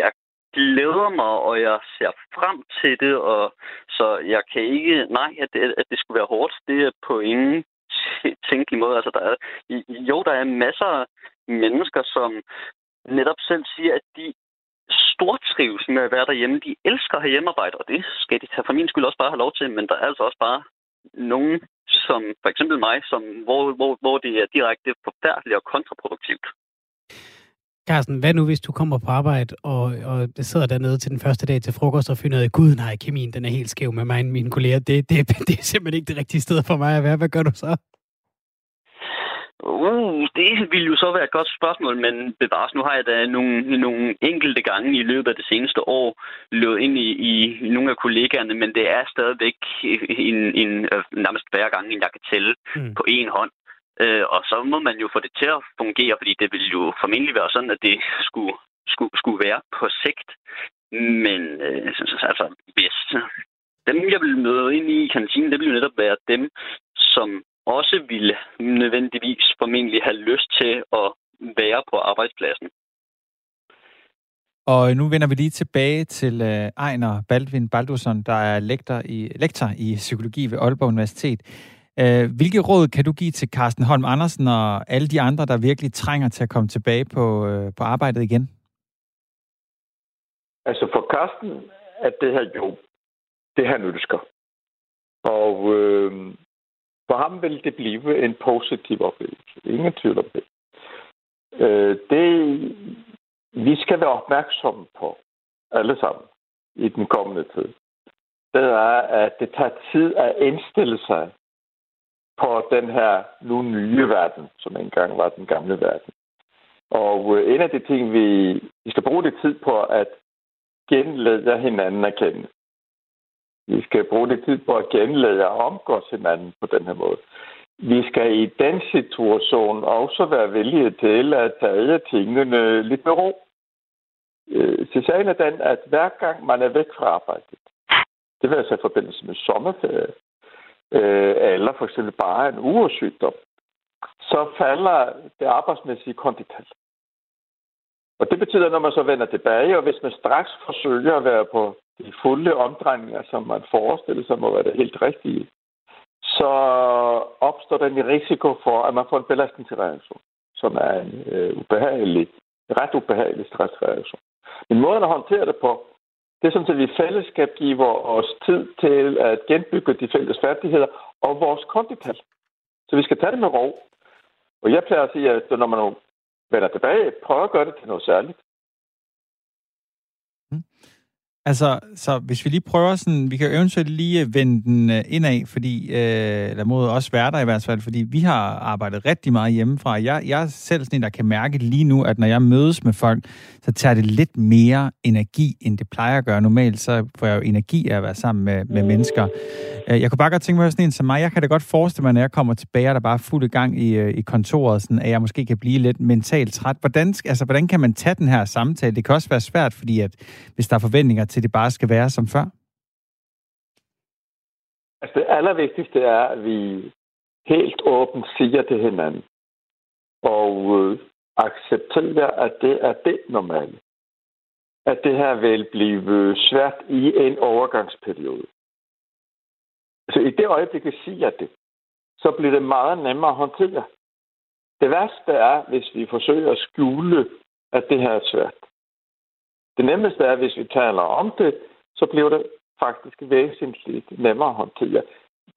jeg glæder mig, og jeg ser frem til det, og så jeg kan ikke, nej, at det, at det skulle være hårdt, det er på ingen <laughs> tænkelig måde. Altså, der er, jo, der er masser af mennesker, som netop selv siger, at de stortrives med at være derhjemme. De elsker at have hjemmearbejde, og det skal de tage for min skyld også bare have lov til, men der er altså også bare nogen, som for eksempel mig, som, hvor, hvor, hvor det er direkte forfærdeligt og kontraproduktivt. Carsten, hvad nu hvis du kommer på arbejde og, og sidder dernede til den første dag til frokost og finder ud af, gud nej, kemien den er helt skæv med mig og mine kolleger. Det, det, <laughs> det er simpelthen ikke det rigtige sted for mig at være. Hvad gør du så? Uh, det ville jo så være et godt spørgsmål, men bevares, nu har jeg da nogle, nogle enkelte gange i løbet af det seneste år løbet ind i, i nogle af kollegaerne, men det er stadigvæk en, en, øh, nærmest hver gang, jeg kan tælle mm. på en hånd. Øh, og så må man jo få det til at fungere, fordi det vil jo formentlig være sådan, at det skulle, skulle, skulle være på sigt. Men uh, altså, hvis dem, jeg vil møde ind i kantinen, det ville jo netop være dem, som også ville nødvendigvis formentlig have lyst til at være på arbejdspladsen. Og nu vender vi lige tilbage til øh, Ejner Baldvin Baldursson, der er lektor i, lektor i psykologi ved Aalborg Universitet. Øh, hvilke råd kan du give til Carsten Holm Andersen og alle de andre, der virkelig trænger til at komme tilbage på, øh, på arbejdet igen? Altså for Carsten er det her jo det, han ønsker. Og øh, for ham vil det blive en positiv oplevelse. Ingen tvivl om det. Øh, det, vi skal være opmærksomme på, alle sammen, i den kommende tid, det er, at det tager tid at indstille sig på den her nu nye verden, som engang var den gamle verden. Og øh, en af de ting, vi, vi skal bruge det tid på at genlære hinanden at kende. Vi skal bruge det tid på at genlære og omgås hinanden på den her måde. Vi skal i den situation også være villige til at tage tingene lidt med ro. Øh, Så sagen er den, at hver gang man er væk fra arbejdet, det vil altså i forbindelse med sommerferie, øh, eller for eksempel bare en ugersygdom, så falder det arbejdsmæssige kondital. Og det betyder, når man så vender tilbage, og hvis man straks forsøger at være på de fulde omdrejninger, som man forestiller sig må være det helt rigtige, så opstår der en risiko for, at man får en belastningsreaktion, som er en øh, ubehagelig, ret ubehagelig stressreaktion. Men måden at håndtere det på, det er sådan, at vi i fællesskab giver os tid til at genbygge de fælles færdigheder og vores kondital. Så vi skal tage det med ro. Og jeg plejer at sige, at når man vender tilbage, prøver at gøre det til noget særligt. Mm. Altså, så hvis vi lige prøver sådan, vi kan eventuelt lige øh, vende den øh, indad, fordi, øh, eller mod os værter i hvert fald, fordi vi har arbejdet rigtig meget hjemmefra. Jeg, jeg er selv sådan en, der kan mærke lige nu, at når jeg mødes med folk, så tager det lidt mere energi, end det plejer at gøre. Normalt så får jeg jo energi af at være sammen med, med mennesker. Øh, jeg kunne bare godt tænke mig, sådan en som mig, jeg kan da godt forestille mig, når jeg kommer tilbage, og der bare er fuld gang i, i kontoret, sådan, at jeg måske kan blive lidt mentalt træt. Hvordan, altså, hvordan kan man tage den her samtale? Det kan også være svært, fordi at, hvis der er forventninger til, det bare skal være som før. Altså det allervigtigste er, at vi helt åbent siger til hinanden, og øh, accepterer, at det er det normale. At det her vil blive svært i en overgangsperiode. Så i det øjeblik, vi siger det, så bliver det meget nemmere at håndtere. Det værste er, hvis vi forsøger at skjule, at det her er svært. Det nemmeste er, hvis vi taler om det, så bliver det faktisk væsentligt nemmere at håndtere.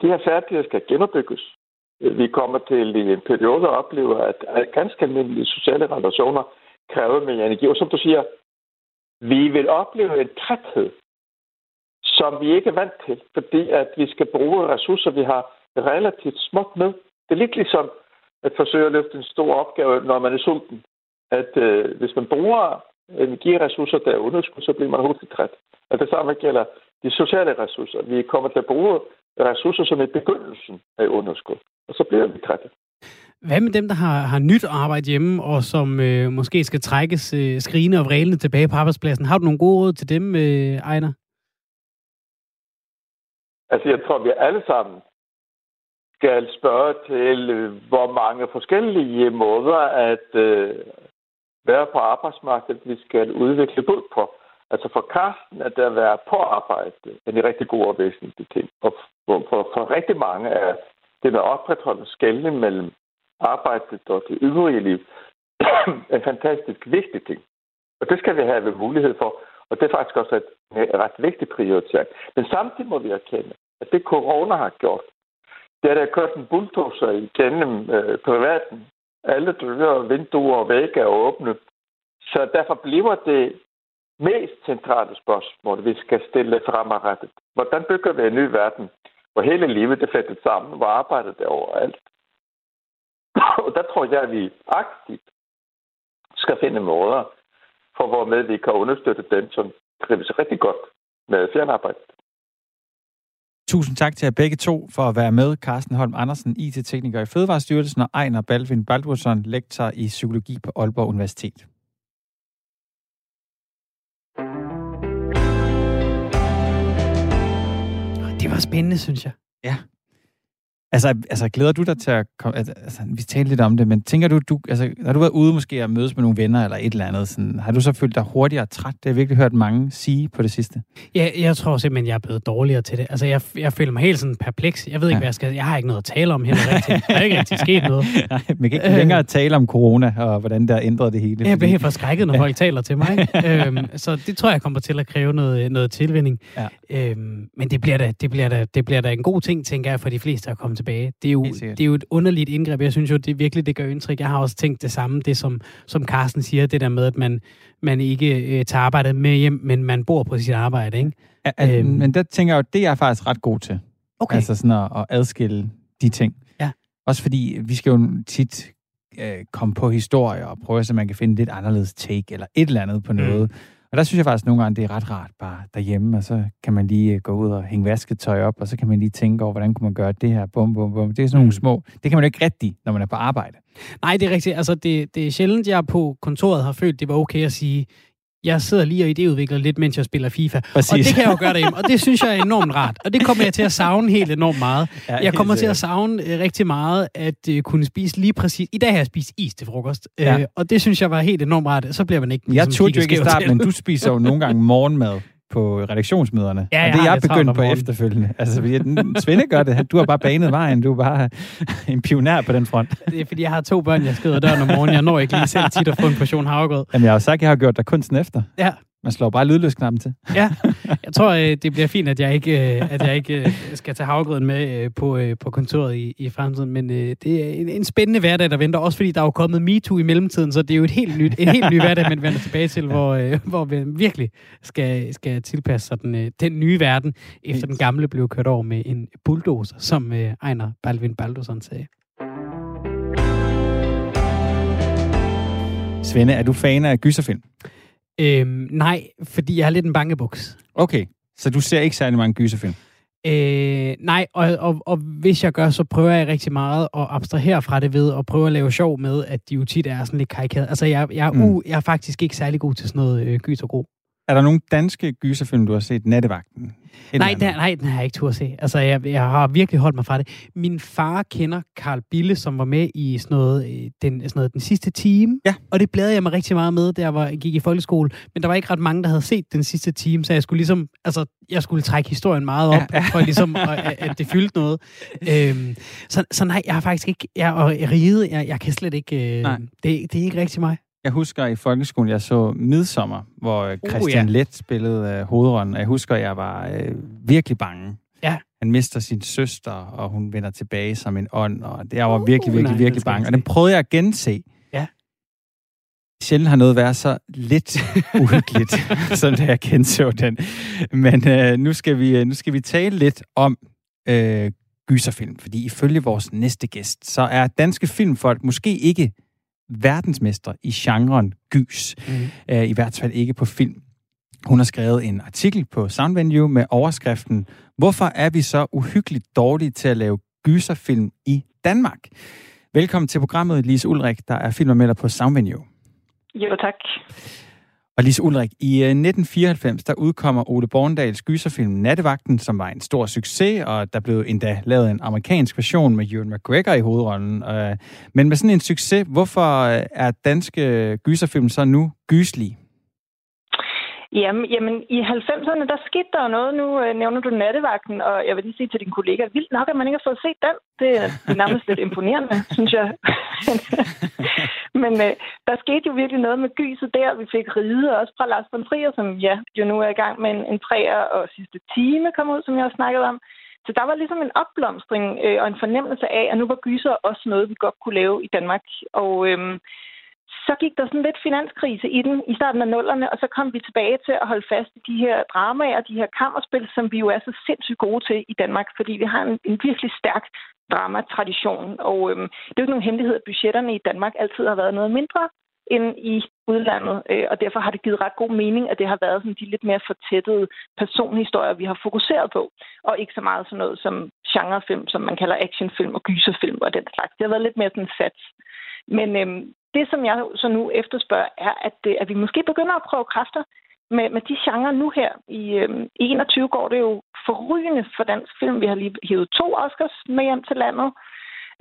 De her færdigheder skal genopbygges. Vi kommer til i en periode at opleve, at ganske almindelige sociale relationer kræver mere energi. Og som du siger, vi vil opleve en træthed som vi ikke er vant til, fordi at vi skal bruge ressourcer, vi har relativt småt med. Det er lidt ligesom at forsøge at løfte en stor opgave, når man er sulten. At øh, hvis man bruger energiressourcer, der er underskud, så bliver man hurtigt træt. Og det samme gælder de sociale ressourcer. Vi kommer til at bruge ressourcer som i begyndelsen af underskud, og så bliver vi trætte. Hvad med dem, der har, har nyt arbejde hjemme, og som øh, måske skal trækkes øh, skrigende og vrælende tilbage på arbejdspladsen? Har du nogle gode råd til dem, øh, Ejner? Altså, jeg tror, vi alle sammen skal spørge til, øh, hvor mange forskellige måder at øh, være på arbejdsmarkedet, vi skal udvikle bud på. Altså for Karsten at der være på arbejde en rigtig god og væsentlig ting. Og for, for, for rigtig mange er det med at opretholde skældene mellem arbejdet og det øvrige liv <clears throat> en fantastisk vigtig ting. Og det skal vi have mulighed for. Og det er faktisk også et, ret vigtig prioritering. Men samtidig må vi erkende, at det corona har gjort, det er, der kørt en bulldozer igennem øh, privaten. Alle døre, vinduer og vægge er åbne. Så derfor bliver det mest centrale spørgsmål, vi skal stille fremadrettet. Hvordan bygger vi en ny verden, hvor hele livet er flettet sammen, hvor arbejdet er overalt? <clears throat> Og der tror jeg, at vi aktivt skal finde måder, for hvor med vi kan understøtte dem, som trives rigtig godt med fjernarbejde. Tusind tak til jer begge to for at være med. Carsten Holm Andersen, IT-tekniker i Fødevarestyrelsen, og Ejner Balvin Baldwinson, lektor i psykologi på Aalborg Universitet. Det var spændende, synes jeg. Ja, Altså, altså, glæder du dig til at komme... Altså, vi talte lidt om det, men tænker du, du altså, har du været ude måske at mødes med nogle venner eller et eller andet, sådan, har du så følt dig hurtigere træt? Det har jeg virkelig hørt mange sige på det sidste. Ja, jeg tror simpelthen, jeg er blevet dårligere til det. Altså, jeg, jeg føler mig helt sådan perpleks. Jeg ved ikke, ja. hvad jeg skal... Jeg har ikke noget at tale om heller rigtigt. Der er ikke rigtig <laughs> sket noget. Nej, men kan ikke øh, længere tale om corona og hvordan der har ændret det hele. Jeg bliver helt forskrækket, når folk taler til mig. <laughs> øhm, så det tror jeg kommer til at kræve noget, noget tilvinding. Ja. Øhm, men det bliver, da, det, bliver da, det bliver da en god ting, tænker jeg, for de fleste at komme tilbage det er, jo, det er jo et underligt indgreb. Jeg synes jo, det virkelig det gør indtryk. Jeg har også tænkt det samme, det som, som Carsten siger, det der med, at man, man ikke øh, tager arbejdet med hjem, men man bor på sit arbejde, ikke? Ja, at, øhm. Men der tænker jeg jo, det er jeg faktisk ret god til. Okay. Altså sådan at, at adskille de ting. Ja. Også fordi, vi skal jo tit øh, komme på historier og prøve, så man kan finde lidt anderledes take eller et eller andet på noget. Mm. Og der synes jeg faktisk nogle gange, det er ret rart bare derhjemme, og så kan man lige øh, gå ud og hænge vasketøj op, og så kan man lige tænke over, hvordan kunne man gøre det her, bum, bum, bum. Det er sådan nogle mm. små, det kan man jo ikke rigtig, når man er på arbejde. Nej, det er rigtigt. Altså, det, det er sjældent, jeg på kontoret har følt, det var okay at sige, jeg sidder lige og idéudvikler lidt, mens jeg spiller FIFA. Præcis. Og det kan jeg jo gøre derhjemme, og det synes jeg er enormt rart. Og det kommer jeg til at savne helt enormt meget. Ja, jeg kommer til at savne uh, rigtig meget at uh, kunne spise lige præcis... I dag har jeg spist is til frokost, uh, ja. og det synes jeg var helt enormt rart. Så bliver man ikke... Jeg ligesom turde jo ikke i starten, men du spiser jo nogle gange morgenmad på redaktionsmøderne. Ja, og det er jeg begyndt på efterfølgende. Altså, fordi Svende gør det. Du har bare banet vejen. Du er bare <laughs> en pioner på den front. Det er, fordi jeg har to børn, jeg skrider døren om morgenen. Jeg når ikke lige selv tit at få en portion havregrød. Jamen, jeg har jo sagt, at jeg har gjort dig kunsten efter. Ja. Man slår bare lydløsknappen til. Ja, Jeg tror, øh, det bliver fint, at jeg ikke, øh, at jeg ikke øh, skal tage havgrøden med på, på kontoret i, i fremtiden, men det er en, en spændende hverdag, der venter, også fordi der er jo kommet MeToo i mellemtiden, så det er jo et helt nyt, en helt ny hverdag, man vender tilbage til, hvor, hvor vi virkelig skal, skal tilpasse sig den, den nye verden, efter den gamle blev kørt over med en bulldozer, som Ejner Balvin Baldursson sagde. Svende, er du fan af gyserfilm? Øhm, nej, fordi jeg er lidt en bangebuks. Okay, så du ser ikke særlig mange gyserfilm? Øh, nej, og, og, og hvis jeg gør, så prøver jeg rigtig meget at abstrahere fra det ved at prøve at lave sjov med, at de jo tit er sådan lidt karikeret. Altså, jeg, jeg, mm. uh, jeg er faktisk ikke særlig god til sådan noget øh, gys og gro. Er der nogle danske gyserfilm, du har set? Nattevagten? Nej, den, nej, den har jeg ikke tur at se. Altså, jeg, jeg har virkelig holdt mig fra det. Min far kender Karl Bille, som var med i sådan noget, øh, den, sådan noget, den sidste time. Ja. Og det bladrede jeg mig rigtig meget med, da jeg var, gik i folkeskole. Men der var ikke ret mange, der havde set den sidste time, så jeg skulle ligesom, altså, jeg skulle trække historien meget op, ja. for ligesom, at, at det fyldte noget. Øhm, så, så nej, jeg har faktisk ikke, jeg, og riget, jeg, jeg kan slet ikke, øh, det, det er ikke rigtig mig. Jeg husker i folkeskolen, jeg så Midsommer, hvor øh, Christian uh, ja. Let spillede uh, hovedrollen, og jeg husker, jeg var uh, virkelig bange. Ja. Han mister sin søster, og hun vender tilbage som en ånd, og jeg var virkelig, virkelig, uh, nej, virkelig bange. Og den prøvede jeg at gense. Ja. Sjældent har noget været så lidt <laughs> uhyggeligt, <laughs> som da jeg genså den. Men uh, nu, skal vi, nu skal vi tale lidt om uh, gyserfilm, fordi ifølge vores næste gæst, så er danske filmfolk måske ikke verdensmester i genren gys. Mm. I hvert fald ikke på film. Hun har skrevet en artikel på Soundvenue med overskriften Hvorfor er vi så uhyggeligt dårlige til at lave gyserfilm i Danmark? Velkommen til programmet, Lise Ulrik, der er filmanmelder på Soundvenue. Jo, tak. Og Lise Ulrik, i øh, 1994 der udkommer Ole Borndals gyserfilm Nattevagten, som var en stor succes, og der blev endda lavet en amerikansk version med Ewan McGregor i hovedrollen. Øh, men med sådan en succes, hvorfor øh, er danske gyserfilm så nu gyslige? Jamen, jamen i 90'erne, der skete der jo noget. Nu øh, nævner du nattevagten, og jeg vil lige sige til din kollega, vildt nok, at man ikke har fået set den. Det er <laughs> nærmest lidt imponerende, synes jeg. <laughs> Men øh, der skete jo virkelig noget med gyset der. Vi fik ride også fra Lars von Trier, som ja, jo nu er i gang med en, en træer og sidste time kom ud, som jeg har snakket om. Så der var ligesom en opblomstring øh, og en fornemmelse af, at nu var gyser også noget, vi godt kunne lave i Danmark. Og øh, så gik der sådan lidt finanskrise i den i starten af nullerne, og så kom vi tilbage til at holde fast i de her dramaer, de her kammerspil, som vi jo er så sindssygt gode til i Danmark, fordi vi har en, en virkelig stærk dramatradition. Og øhm, det er jo ikke nogen hemmelighed, at budgetterne i Danmark altid har været noget mindre end i udlandet, øh, og derfor har det givet ret god mening, at det har været sådan de lidt mere fortættede personhistorier, vi har fokuseret på, og ikke så meget sådan noget som genrefilm, som man kalder actionfilm og gyserfilm og den slags. Det har været lidt mere sådan sats. Men øhm, det, som jeg så nu efterspørger, er, at, det, at vi måske begynder at prøve kræfter med, med de genrer nu her. I øhm, 21 går det jo forrygende for dansk film. Vi har lige hævet to Oscars med hjem til landet.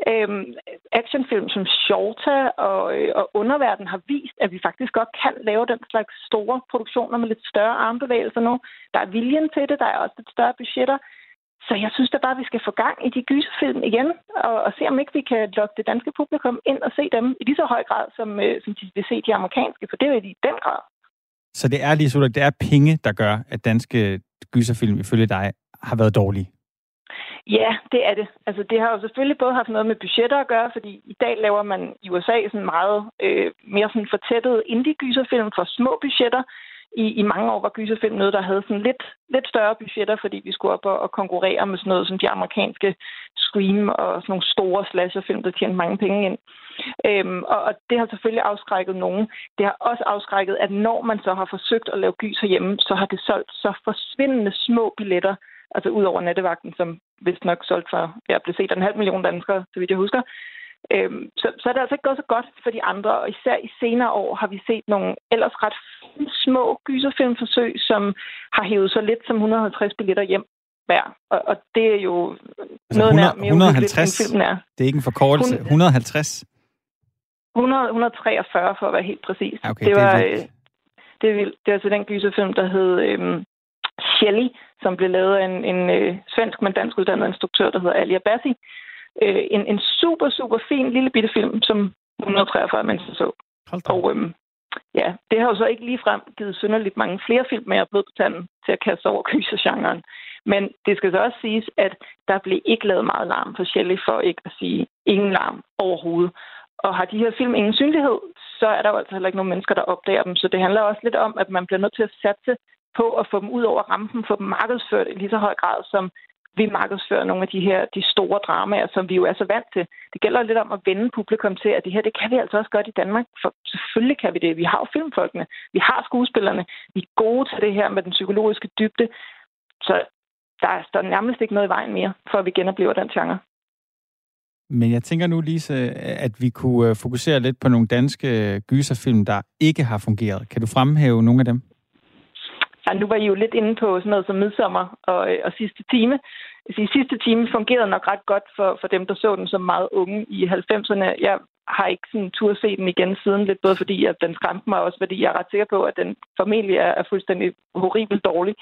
Øhm, actionfilm som Shorta og, øh, og Underverden har vist, at vi faktisk godt kan lave den slags store produktioner med lidt større armbevægelser nu. Der er viljen til det, der er også lidt større budgetter. Så jeg synes da bare, at vi skal få gang i de gyserfilm igen, og, og se om ikke vi kan lokke det danske publikum ind og se dem i lige så høj grad, som, øh, som de vil se de amerikanske, for det er de i den grad. Så det er lige så, det er penge, der gør, at danske gyserfilm ifølge dig har været dårlige? Ja, det er det. Altså, det har jo selvfølgelig både haft noget med budgetter at gøre, fordi i dag laver man i USA sådan meget øh, mere sådan fortættet indie-gyserfilm for små budgetter, i, i mange år var gyserfilm noget, der havde sådan lidt, lidt større budgetter, fordi vi skulle op og, og konkurrere med sådan noget som de amerikanske Scream og sådan nogle store slasherfilm, der tjente mange penge ind. Øhm, og, og det har selvfølgelig afskrækket nogen. Det har også afskrækket, at når man så har forsøgt at lave gys herhjemme, så har det solgt så forsvindende små billetter, altså ud over nattevagten, som vist nok solgt for, ja, blev set af en halv million danskere, så vidt jeg husker, Øhm, så, så er det altså ikke gået så godt for de andre, og især i senere år har vi set nogle ellers ret små gyserfilmforsøg, som har hævet så lidt som 150 billetter hjem hver. Og, og det er jo altså noget 100, nær mere 150, end filmen er. Det er ikke en forkortelse. 150? 100, 143 for at være helt præcis. Okay, det, var, det, er øh, det, er vildt. det er altså den gyserfilm, der hed øhm, Shelley, som blev lavet af en, en øh, svensk, men dansk uddannet instruktør, der hedder Alia Bassi øh, en, en super, super fin lille bitte film, som 143 mennesker så. Og øhm, ja, det har jo så ikke ligefrem givet synderligt mange flere film med at blod på tanden til at kaste over gysergenren. Men det skal så også siges, at der blev ikke lavet meget larm for Shelley, for ikke at sige ingen larm overhovedet. Og har de her film ingen synlighed, så er der jo altså heller ikke nogen mennesker, der opdager dem. Så det handler også lidt om, at man bliver nødt til at satse på at få dem ud over rampen, få dem markedsført i lige så høj grad, som vi markedsfører nogle af de her de store dramaer, som vi jo er så vant til. Det gælder lidt om at vende publikum til, at det her, det kan vi altså også godt i Danmark. For selvfølgelig kan vi det. Vi har jo filmfolkene, vi har skuespillerne, vi er gode til det her med den psykologiske dybde. Så der står nærmest ikke noget i vejen mere, for at vi genoplever den genre. Men jeg tænker nu, Lise, at vi kunne øh, fokusere lidt på nogle danske øh, gyserfilm, der ikke har fungeret. Kan du fremhæve nogle af dem? Ja, nu var I jo lidt inde på sådan noget som midsommer og, øh, og sidste time. I sidste time fungerede nok ret godt for, for dem, der så den som meget unge i 90'erne. Jeg har ikke sådan tur at se den igen siden, lidt både fordi, at den skræmte mig, også fordi jeg er ret sikker på, at den formentlig er, er fuldstændig horribelt dårlig.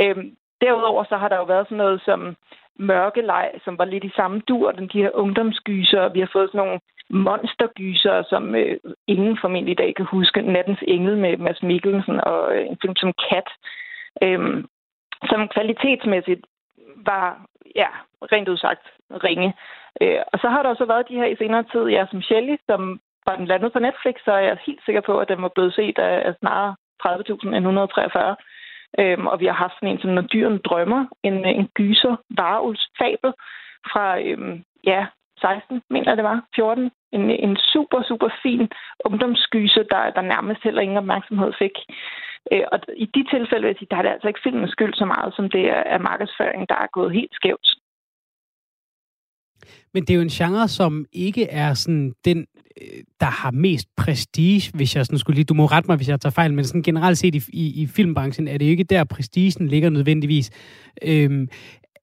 Øhm, derudover så har der jo været sådan noget som mørkelej, som var lidt i samme dur, den de her ungdomsgyser. Vi har fået sådan nogle monstergyser, som øh, ingen formentlig i dag kan huske. Nattens Engel med Mads Mikkelsen og øh, en film som Kat, øh, som kvalitetsmæssigt var, ja, rent udsagt ringe. Øh, og så har der også været de her i senere tid, ja, som Shelley, som var den landet på Netflix, så er jeg helt sikker på, at den var blevet set af snarere 30.143. Øhm, og vi har haft sådan en som Når dyren drømmer, en, øh, en gyser, varulvs fabel fra, øhm, ja, 16, mener det var, 14. En, en super, super fin ungdomsgyser, der, der nærmest heller ingen opmærksomhed fik. Øh, og i de tilfælde vil jeg sige, der er det altså ikke filmens skyld så meget, som det er, er markedsføring, der er gået helt skævt. Men det er jo en genre, som ikke er sådan den, øh, der har mest prestige, hvis jeg sådan skulle lige... Du må rette mig, hvis jeg tager fejl, men sådan generelt set i, i, i filmbranchen er det jo ikke der, prestigen ligger nødvendigvis. Øhm,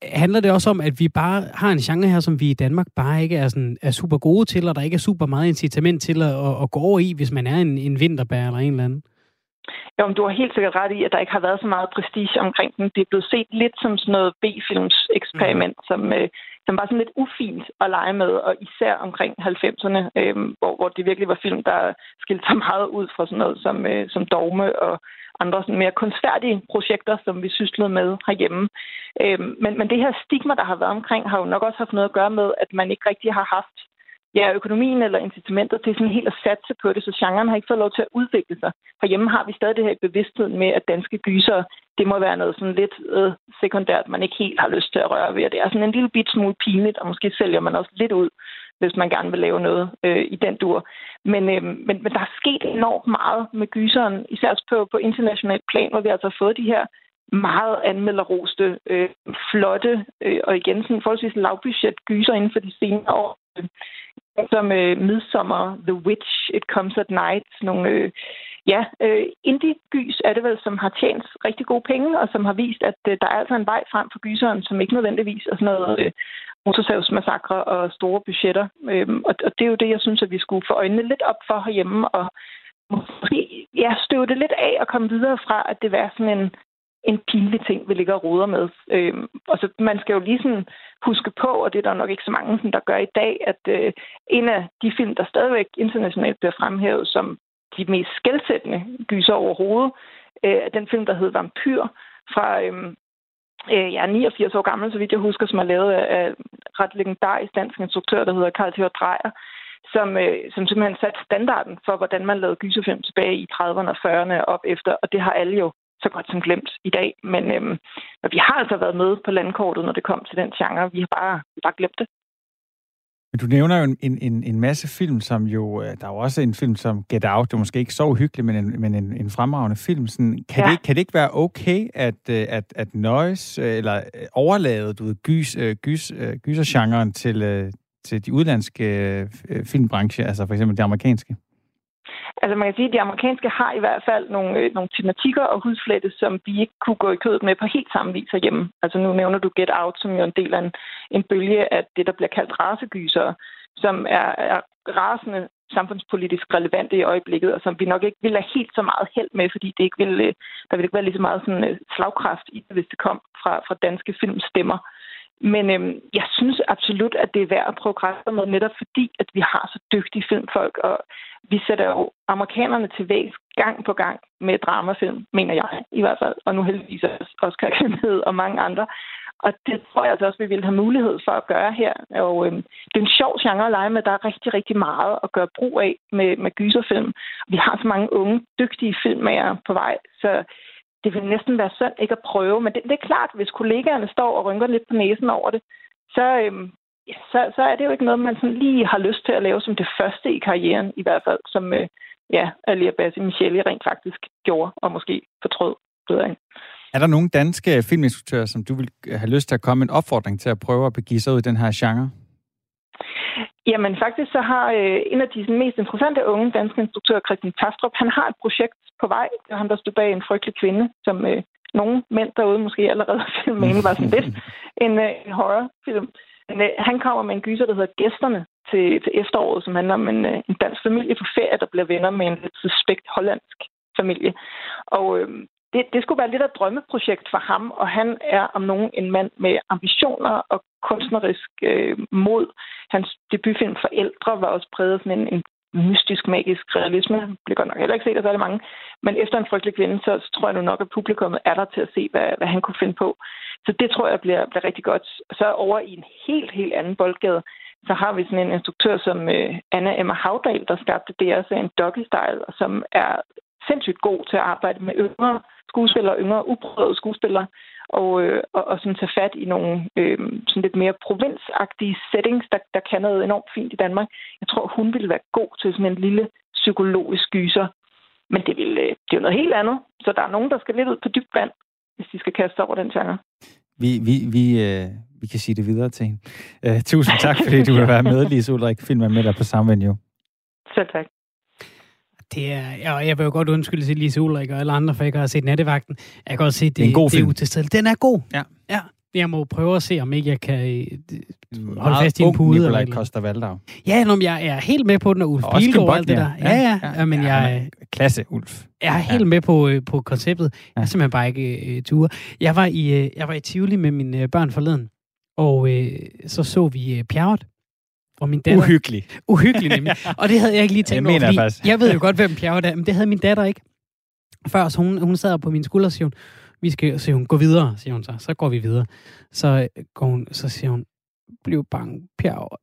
handler det også om, at vi bare har en genre her, som vi i Danmark bare ikke er, sådan, er super gode til, og der ikke er super meget incitament til at, at, at gå over i, hvis man er en, en vinterbær eller en eller anden? Jo, men du har helt sikkert ret i, at der ikke har været så meget prestige omkring den. Det er blevet set lidt som sådan noget B-films eksperiment, mm. som, øh, som var sådan lidt ufint at lege med, og især omkring 90'erne, øh, hvor, hvor det virkelig var film, der skilte sig meget ud fra sådan noget som, øh, som Dogme og andre sådan mere kunstfærdige projekter, som vi syslede med herhjemme. Øh, men, men det her stigma, der har været omkring, har jo nok også haft noget at gøre med, at man ikke rigtig har haft ja, økonomien eller incitamentet til sådan helt at satse på det, så genren har ikke fået lov til at udvikle sig. For hjemme har vi stadig det her bevidsthed bevidstheden med, at danske gyser, det må være noget sådan lidt øh, sekundært, man ikke helt har lyst til at røre ved. Det er sådan en lille bit smule pinligt, og måske sælger man også lidt ud, hvis man gerne vil lave noget øh, i den dur. Men, øh, men, men der er sket enormt meget med gyseren, især på, på international plan, hvor vi altså har fået de her meget anmelderoste, øh, flotte øh, og igen sådan forholdsvis lavbudget gyser inden for de senere år som øh, Midsommer, The Witch, It Comes at Night, nogle øh, ja, øh, indie-gys er det vel, som har tjent rigtig gode penge, og som har vist, at øh, der er altså en vej frem for gyseren, som ikke nødvendigvis er sådan noget øh, motorsavsmassakre og store budgetter. Øh, og, og det er jo det, jeg synes, at vi skulle få øjnene lidt op for herhjemme, og måske ja, støve det lidt af og komme videre fra, at det var sådan en en pinlig ting, vi ligger og roder med. Øhm, og så man skal jo lige sådan huske på, og det er der nok ikke så mange, som der gør i dag, at øh, en af de film, der stadigvæk internationalt bliver fremhævet som de mest skældsættende gyser overhovedet, øh, er den film, der hedder Vampyr fra øh, øh, ja, 89 år gammel, så vidt jeg husker, som er lavet af, af ret legendarisk dansk instruktør, der hedder Karl Theodor Dreyer, som, øh, som simpelthen satte standarden for, hvordan man lavede gyserfilm tilbage i 30'erne og 40'erne op efter, og det har alle jo så godt som glemt i dag. Men øhm, vi har altså været med på landkortet, når det kom til den genre. Vi har bare, bare glemt det. Men du nævner jo en, en, en masse film, som jo... Øh, der er jo også en film som Get Out. Det er måske ikke så uhyggeligt, men en, men en, en fremragende film. Sådan, kan, ja. det, kan det ikke være okay, at, øh, at, at nøjes øh, eller overlade du ved, gys, gys, gysergenren til, til de udlandske filmbranche, altså for eksempel det amerikanske? Altså man kan sige, at de amerikanske har i hvert fald nogle, øh, nogle tematikker og hudflætte, som vi ikke kunne gå i kødet med på helt samme vis herhjemme. Altså nu nævner du Get Out, som jo er en del af en, en bølge af det, der bliver kaldt rasegysere, som er, er rasende samfundspolitisk relevante i øjeblikket, og som vi nok ikke vil have helt så meget held med, fordi det ikke ville, øh, der ville ikke være lige så meget sådan, øh, slagkraft i det, hvis det kom fra, fra danske filmstemmer. Men øhm, jeg synes absolut, at det er værd at prøve kræfter med, netop fordi, at vi har så dygtige filmfolk, og vi sætter jo amerikanerne til vægs gang på gang med dramafilm, mener jeg i hvert fald, og nu heldigvis også Oscar og mange andre. Og det tror jeg altså også, vi vil have mulighed for at gøre her. Og øhm, det er en sjov genre at lege med. Der er rigtig, rigtig meget at gøre brug af med, med gyserfilm. Vi har så mange unge, dygtige filmmager på vej, så det vil næsten være synd ikke at prøve. Men det, det er klart, hvis kollegaerne står og rynker lidt på næsen over det, så, øhm, så, så er det jo ikke noget, man sådan lige har lyst til at lave som det første i karrieren, i hvert fald, som øh, ja, Alia Bassi Michelle rent faktisk gjorde, og måske fortrød. Er der nogle danske filminstruktører, som du vil have lyst til at komme en opfordring til at prøve at begive sig ud i den her genre? Jamen faktisk så har øh, en af de mest interessante unge danske instruktører, Christian Tastrup, han har et projekt på vej. Det er ham, der stod bag en frygtelig kvinde, som øh, nogle mænd derude måske allerede filmen var sådan lidt <laughs> en, øh, en horrorfilm. Men, øh, han kommer med en gyser, der hedder Gæsterne til, til efteråret, som handler om en, øh, en dansk familie på ferie, der bliver venner med en lidt suspekt hollandsk familie. Og øh, det, det skulle være lidt af et drømmeprojekt for ham, og han er om nogen en mand med ambitioner og kunstnerisk øh, mod. Hans debutfilm Forældre var også præget af sådan en, en mystisk, magisk realisme. Det bliver godt nok heller ikke set af særlig mange. Men efter en frygtelig kvinde, så, så tror jeg nu nok, at publikummet er der til at se, hvad, hvad han kunne finde på. Så det tror jeg bliver, bliver rigtig godt. Så over i en helt, helt anden boldgade, så har vi sådan en instruktør som øh, Anna Emma Havdal, der skabte DR-serien Doggy Style, og som er sindssygt god til at arbejde med yngre skuespillere, yngre uprøvede skuespillere, og, øh, og, og sådan tage fat i nogle øh, sådan lidt mere provinsagtige settings, der, der kan noget enormt fint i Danmark. Jeg tror, hun ville være god til sådan en lille psykologisk gyser. Men det, vil, øh, det er jo noget helt andet. Så der er nogen, der skal lidt ud på dybt vand, hvis de skal kaste over den genre. Vi, vi, vi, øh, vi kan sige det videre til hende. Uh, tusind tak, fordi du vil være med, Lise Ulrik. Filmen med dig på samme venue. Selv tak. Det er, og jeg vil jo godt undskylde til Lise Ulrik og alle andre, for jeg ikke har set Nattevagten. Jeg kan godt se, det, det er en god det er Den er god. Ja. ja. Jeg må prøve at se, om ikke jeg kan øh, holde fast i en pude. Nikolaj Koster Valdau. Ja, nå, men jeg er helt med på den, og Ulf Og Bilgaard og alt det der. Ja, ja, ja, ja men ja, jeg, er Klasse, Ulf. jeg er helt med på, øh, på konceptet. Jeg er simpelthen bare ikke øh, ture. Jeg var, i, øh, jeg var i Tivoli med mine øh, børn forleden, og øh, så så vi øh, Pjerrot. Og min datter... Uhyggelig. Uhyggelig nemlig. <laughs> Og det havde jeg ikke lige tænkt Det mener over, jeg fordi jeg ved jo godt, hvem Pjerrot er, men det havde min datter ikke. Før, så hun, hun sad på min skulder og siger hun, vi skal, siger hun, gå videre, siger hun så. Så går vi videre. Så, øh, går hun, så siger hun, bliv bange, Pjerrot.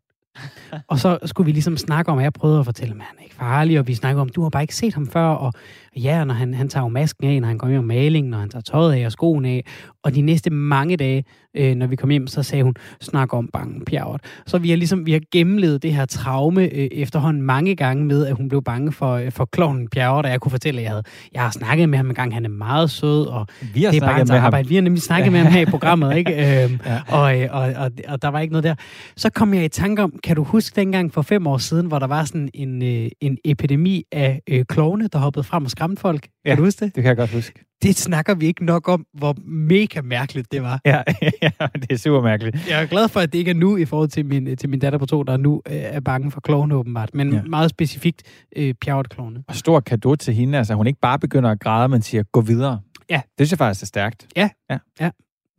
og så skulle vi ligesom snakke om, at jeg prøvede at fortælle, at han er ikke farlig, og vi snakker om, du har bare ikke set ham før, og ja, når han, han tager jo masken af, når han kommer hjem med malingen, når han tager tøjet af og skoene af, og de næste mange dage, øh, når vi kom hjem, så sagde hun, snak om bange, Pjerrot. Så vi har ligesom, vi har gennemlevet det her traume øh, efterhånden mange gange med, at hun blev bange for, øh, for klovnen Pjerrot, og jeg kunne fortælle, at jeg, havde, jeg har snakket med ham en gang, han er meget sød, og Vi har det er bare hans med ham. arbejde. Vi har nemlig snakket med ham her i programmet, ikke? <laughs> Øhm, Ja. og, øh, og, og, og der var ikke noget der. Så kom jeg i tanke om, kan du huske dengang for fem år siden, hvor der var sådan en, øh, en epidemi af øh, klovne, der hoppede frem og skræmte folk? Ja. Kan du huske det? Det kan jeg godt huske. Det snakker vi ikke nok om, hvor mega mærkeligt det var. Ja, <laughs> ja det er super mærkeligt. Jeg er glad for, at det ikke er nu i forhold til min, til min datter på to, der nu øh, er bange for klovne åbenbart. Men Ja. ja. meget specifikt øh, pjerret-klovne. Og stor kado til hende, altså hun ikke bare begynder at græde, men siger, gå videre. Ja. Det synes jeg faktisk er stærkt.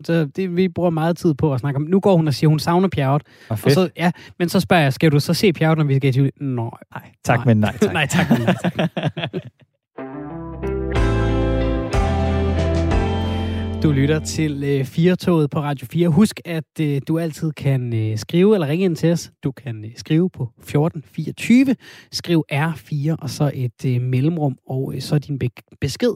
Så det, vi bruger meget tid på at snakke om. Nu går hun og siger, hun savner Pjerrot. Og Og så, ja, men så spørger jeg, skal du så se Pjerrot, når vi skal til... Nå, nej, tak, nej. men nej tak. <laughs> nej tak. men Nej, tak. <laughs> Du lytter til øh, Firetoget på Radio 4. Husk, at øh, du altid kan øh, skrive eller ringe ind til os. Du kan øh, skrive på 1424, skriv R4 og så et øh, mellemrum, og øh, så din be- besked.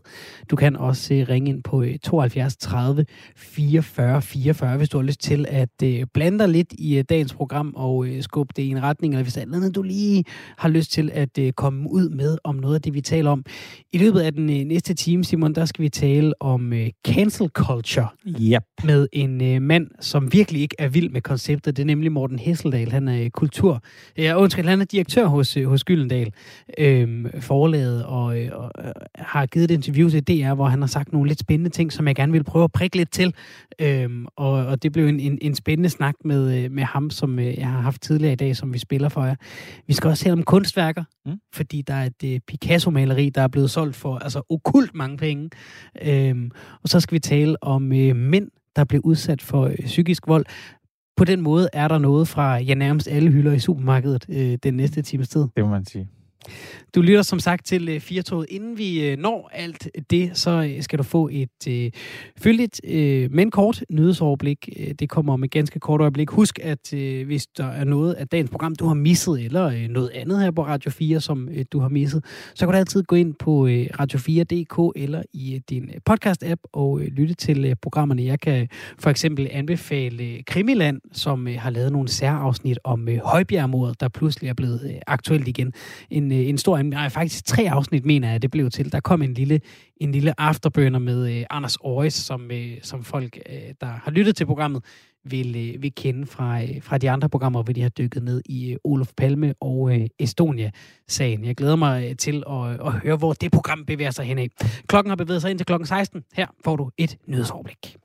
Du kan også øh, ringe ind på øh, 72 30 44 44, hvis du har lyst til at øh, blande dig lidt i øh, dagens program og øh, skubbe det i en retning, eller hvis der er noget, du lige har lyst til at øh, komme ud med om noget af det, vi taler om. I løbet af den øh, næste time, Simon, der skal vi tale om øh, cancel culture Yep. med en øh, mand, som virkelig ikke er vild med konceptet. Det er nemlig Morten Hesseldal. Han er øh, kultur... Ja, undskyld, han er direktør hos, øh, hos Gyldendal øh, forlaget og, øh, og øh, har givet et interview til DR, hvor han har sagt nogle lidt spændende ting, som jeg gerne vil prøve at prikke lidt til. Øh, og, og det blev en, en, en spændende snak med, øh, med ham, som øh, jeg har haft tidligere i dag, som vi spiller for jer. Vi skal også tale om kunstværker, Mm. fordi der er et øh, Picasso-maleri, der er blevet solgt for altså okult mange penge. Øhm, og så skal vi tale om øh, mænd, der blev udsat for øh, psykisk vold. på den måde er der noget fra ja, nærmest alle hylder i supermarkedet øh, den næste times tid. Det må man sige. Du lytter som sagt til uh, Firtoget. Inden vi øh, når alt det, så øh, skal du få et øh, fyldigt, øh, men kort nyhedsoverblik. Det kommer om et ganske kort øjeblik. Husk, at øh, hvis der er noget af dagens program, du har misset, eller øh, noget andet her på Radio 4, som øh, du har misset, så kan du altid gå ind på øh, radio4.dk eller i øh, din podcast-app og øh, lytte til øh, programmerne. Jeg kan for eksempel anbefale Krimiland, som øh, har lavet nogle særafsnit om øh, højbjergmordet, der pludselig er blevet øh, aktuelt igen. En Øh, en stor, nej, faktisk tre afsnit, mener jeg, det blev til. Der kom en lille, en lille afterburner med øh, Anders Aarhus, som, øh, som folk, øh, der har lyttet til programmet, vil, øh, vil kende fra, øh, fra de andre programmer, hvor de har dykket ned i øh, Olof Palme og øh, Estonia-sagen. Jeg glæder mig øh, til at, at høre, hvor det program bevæger sig henad. Klokken har bevæget sig ind til klokken 16. Her får du et nyhedsoverblik.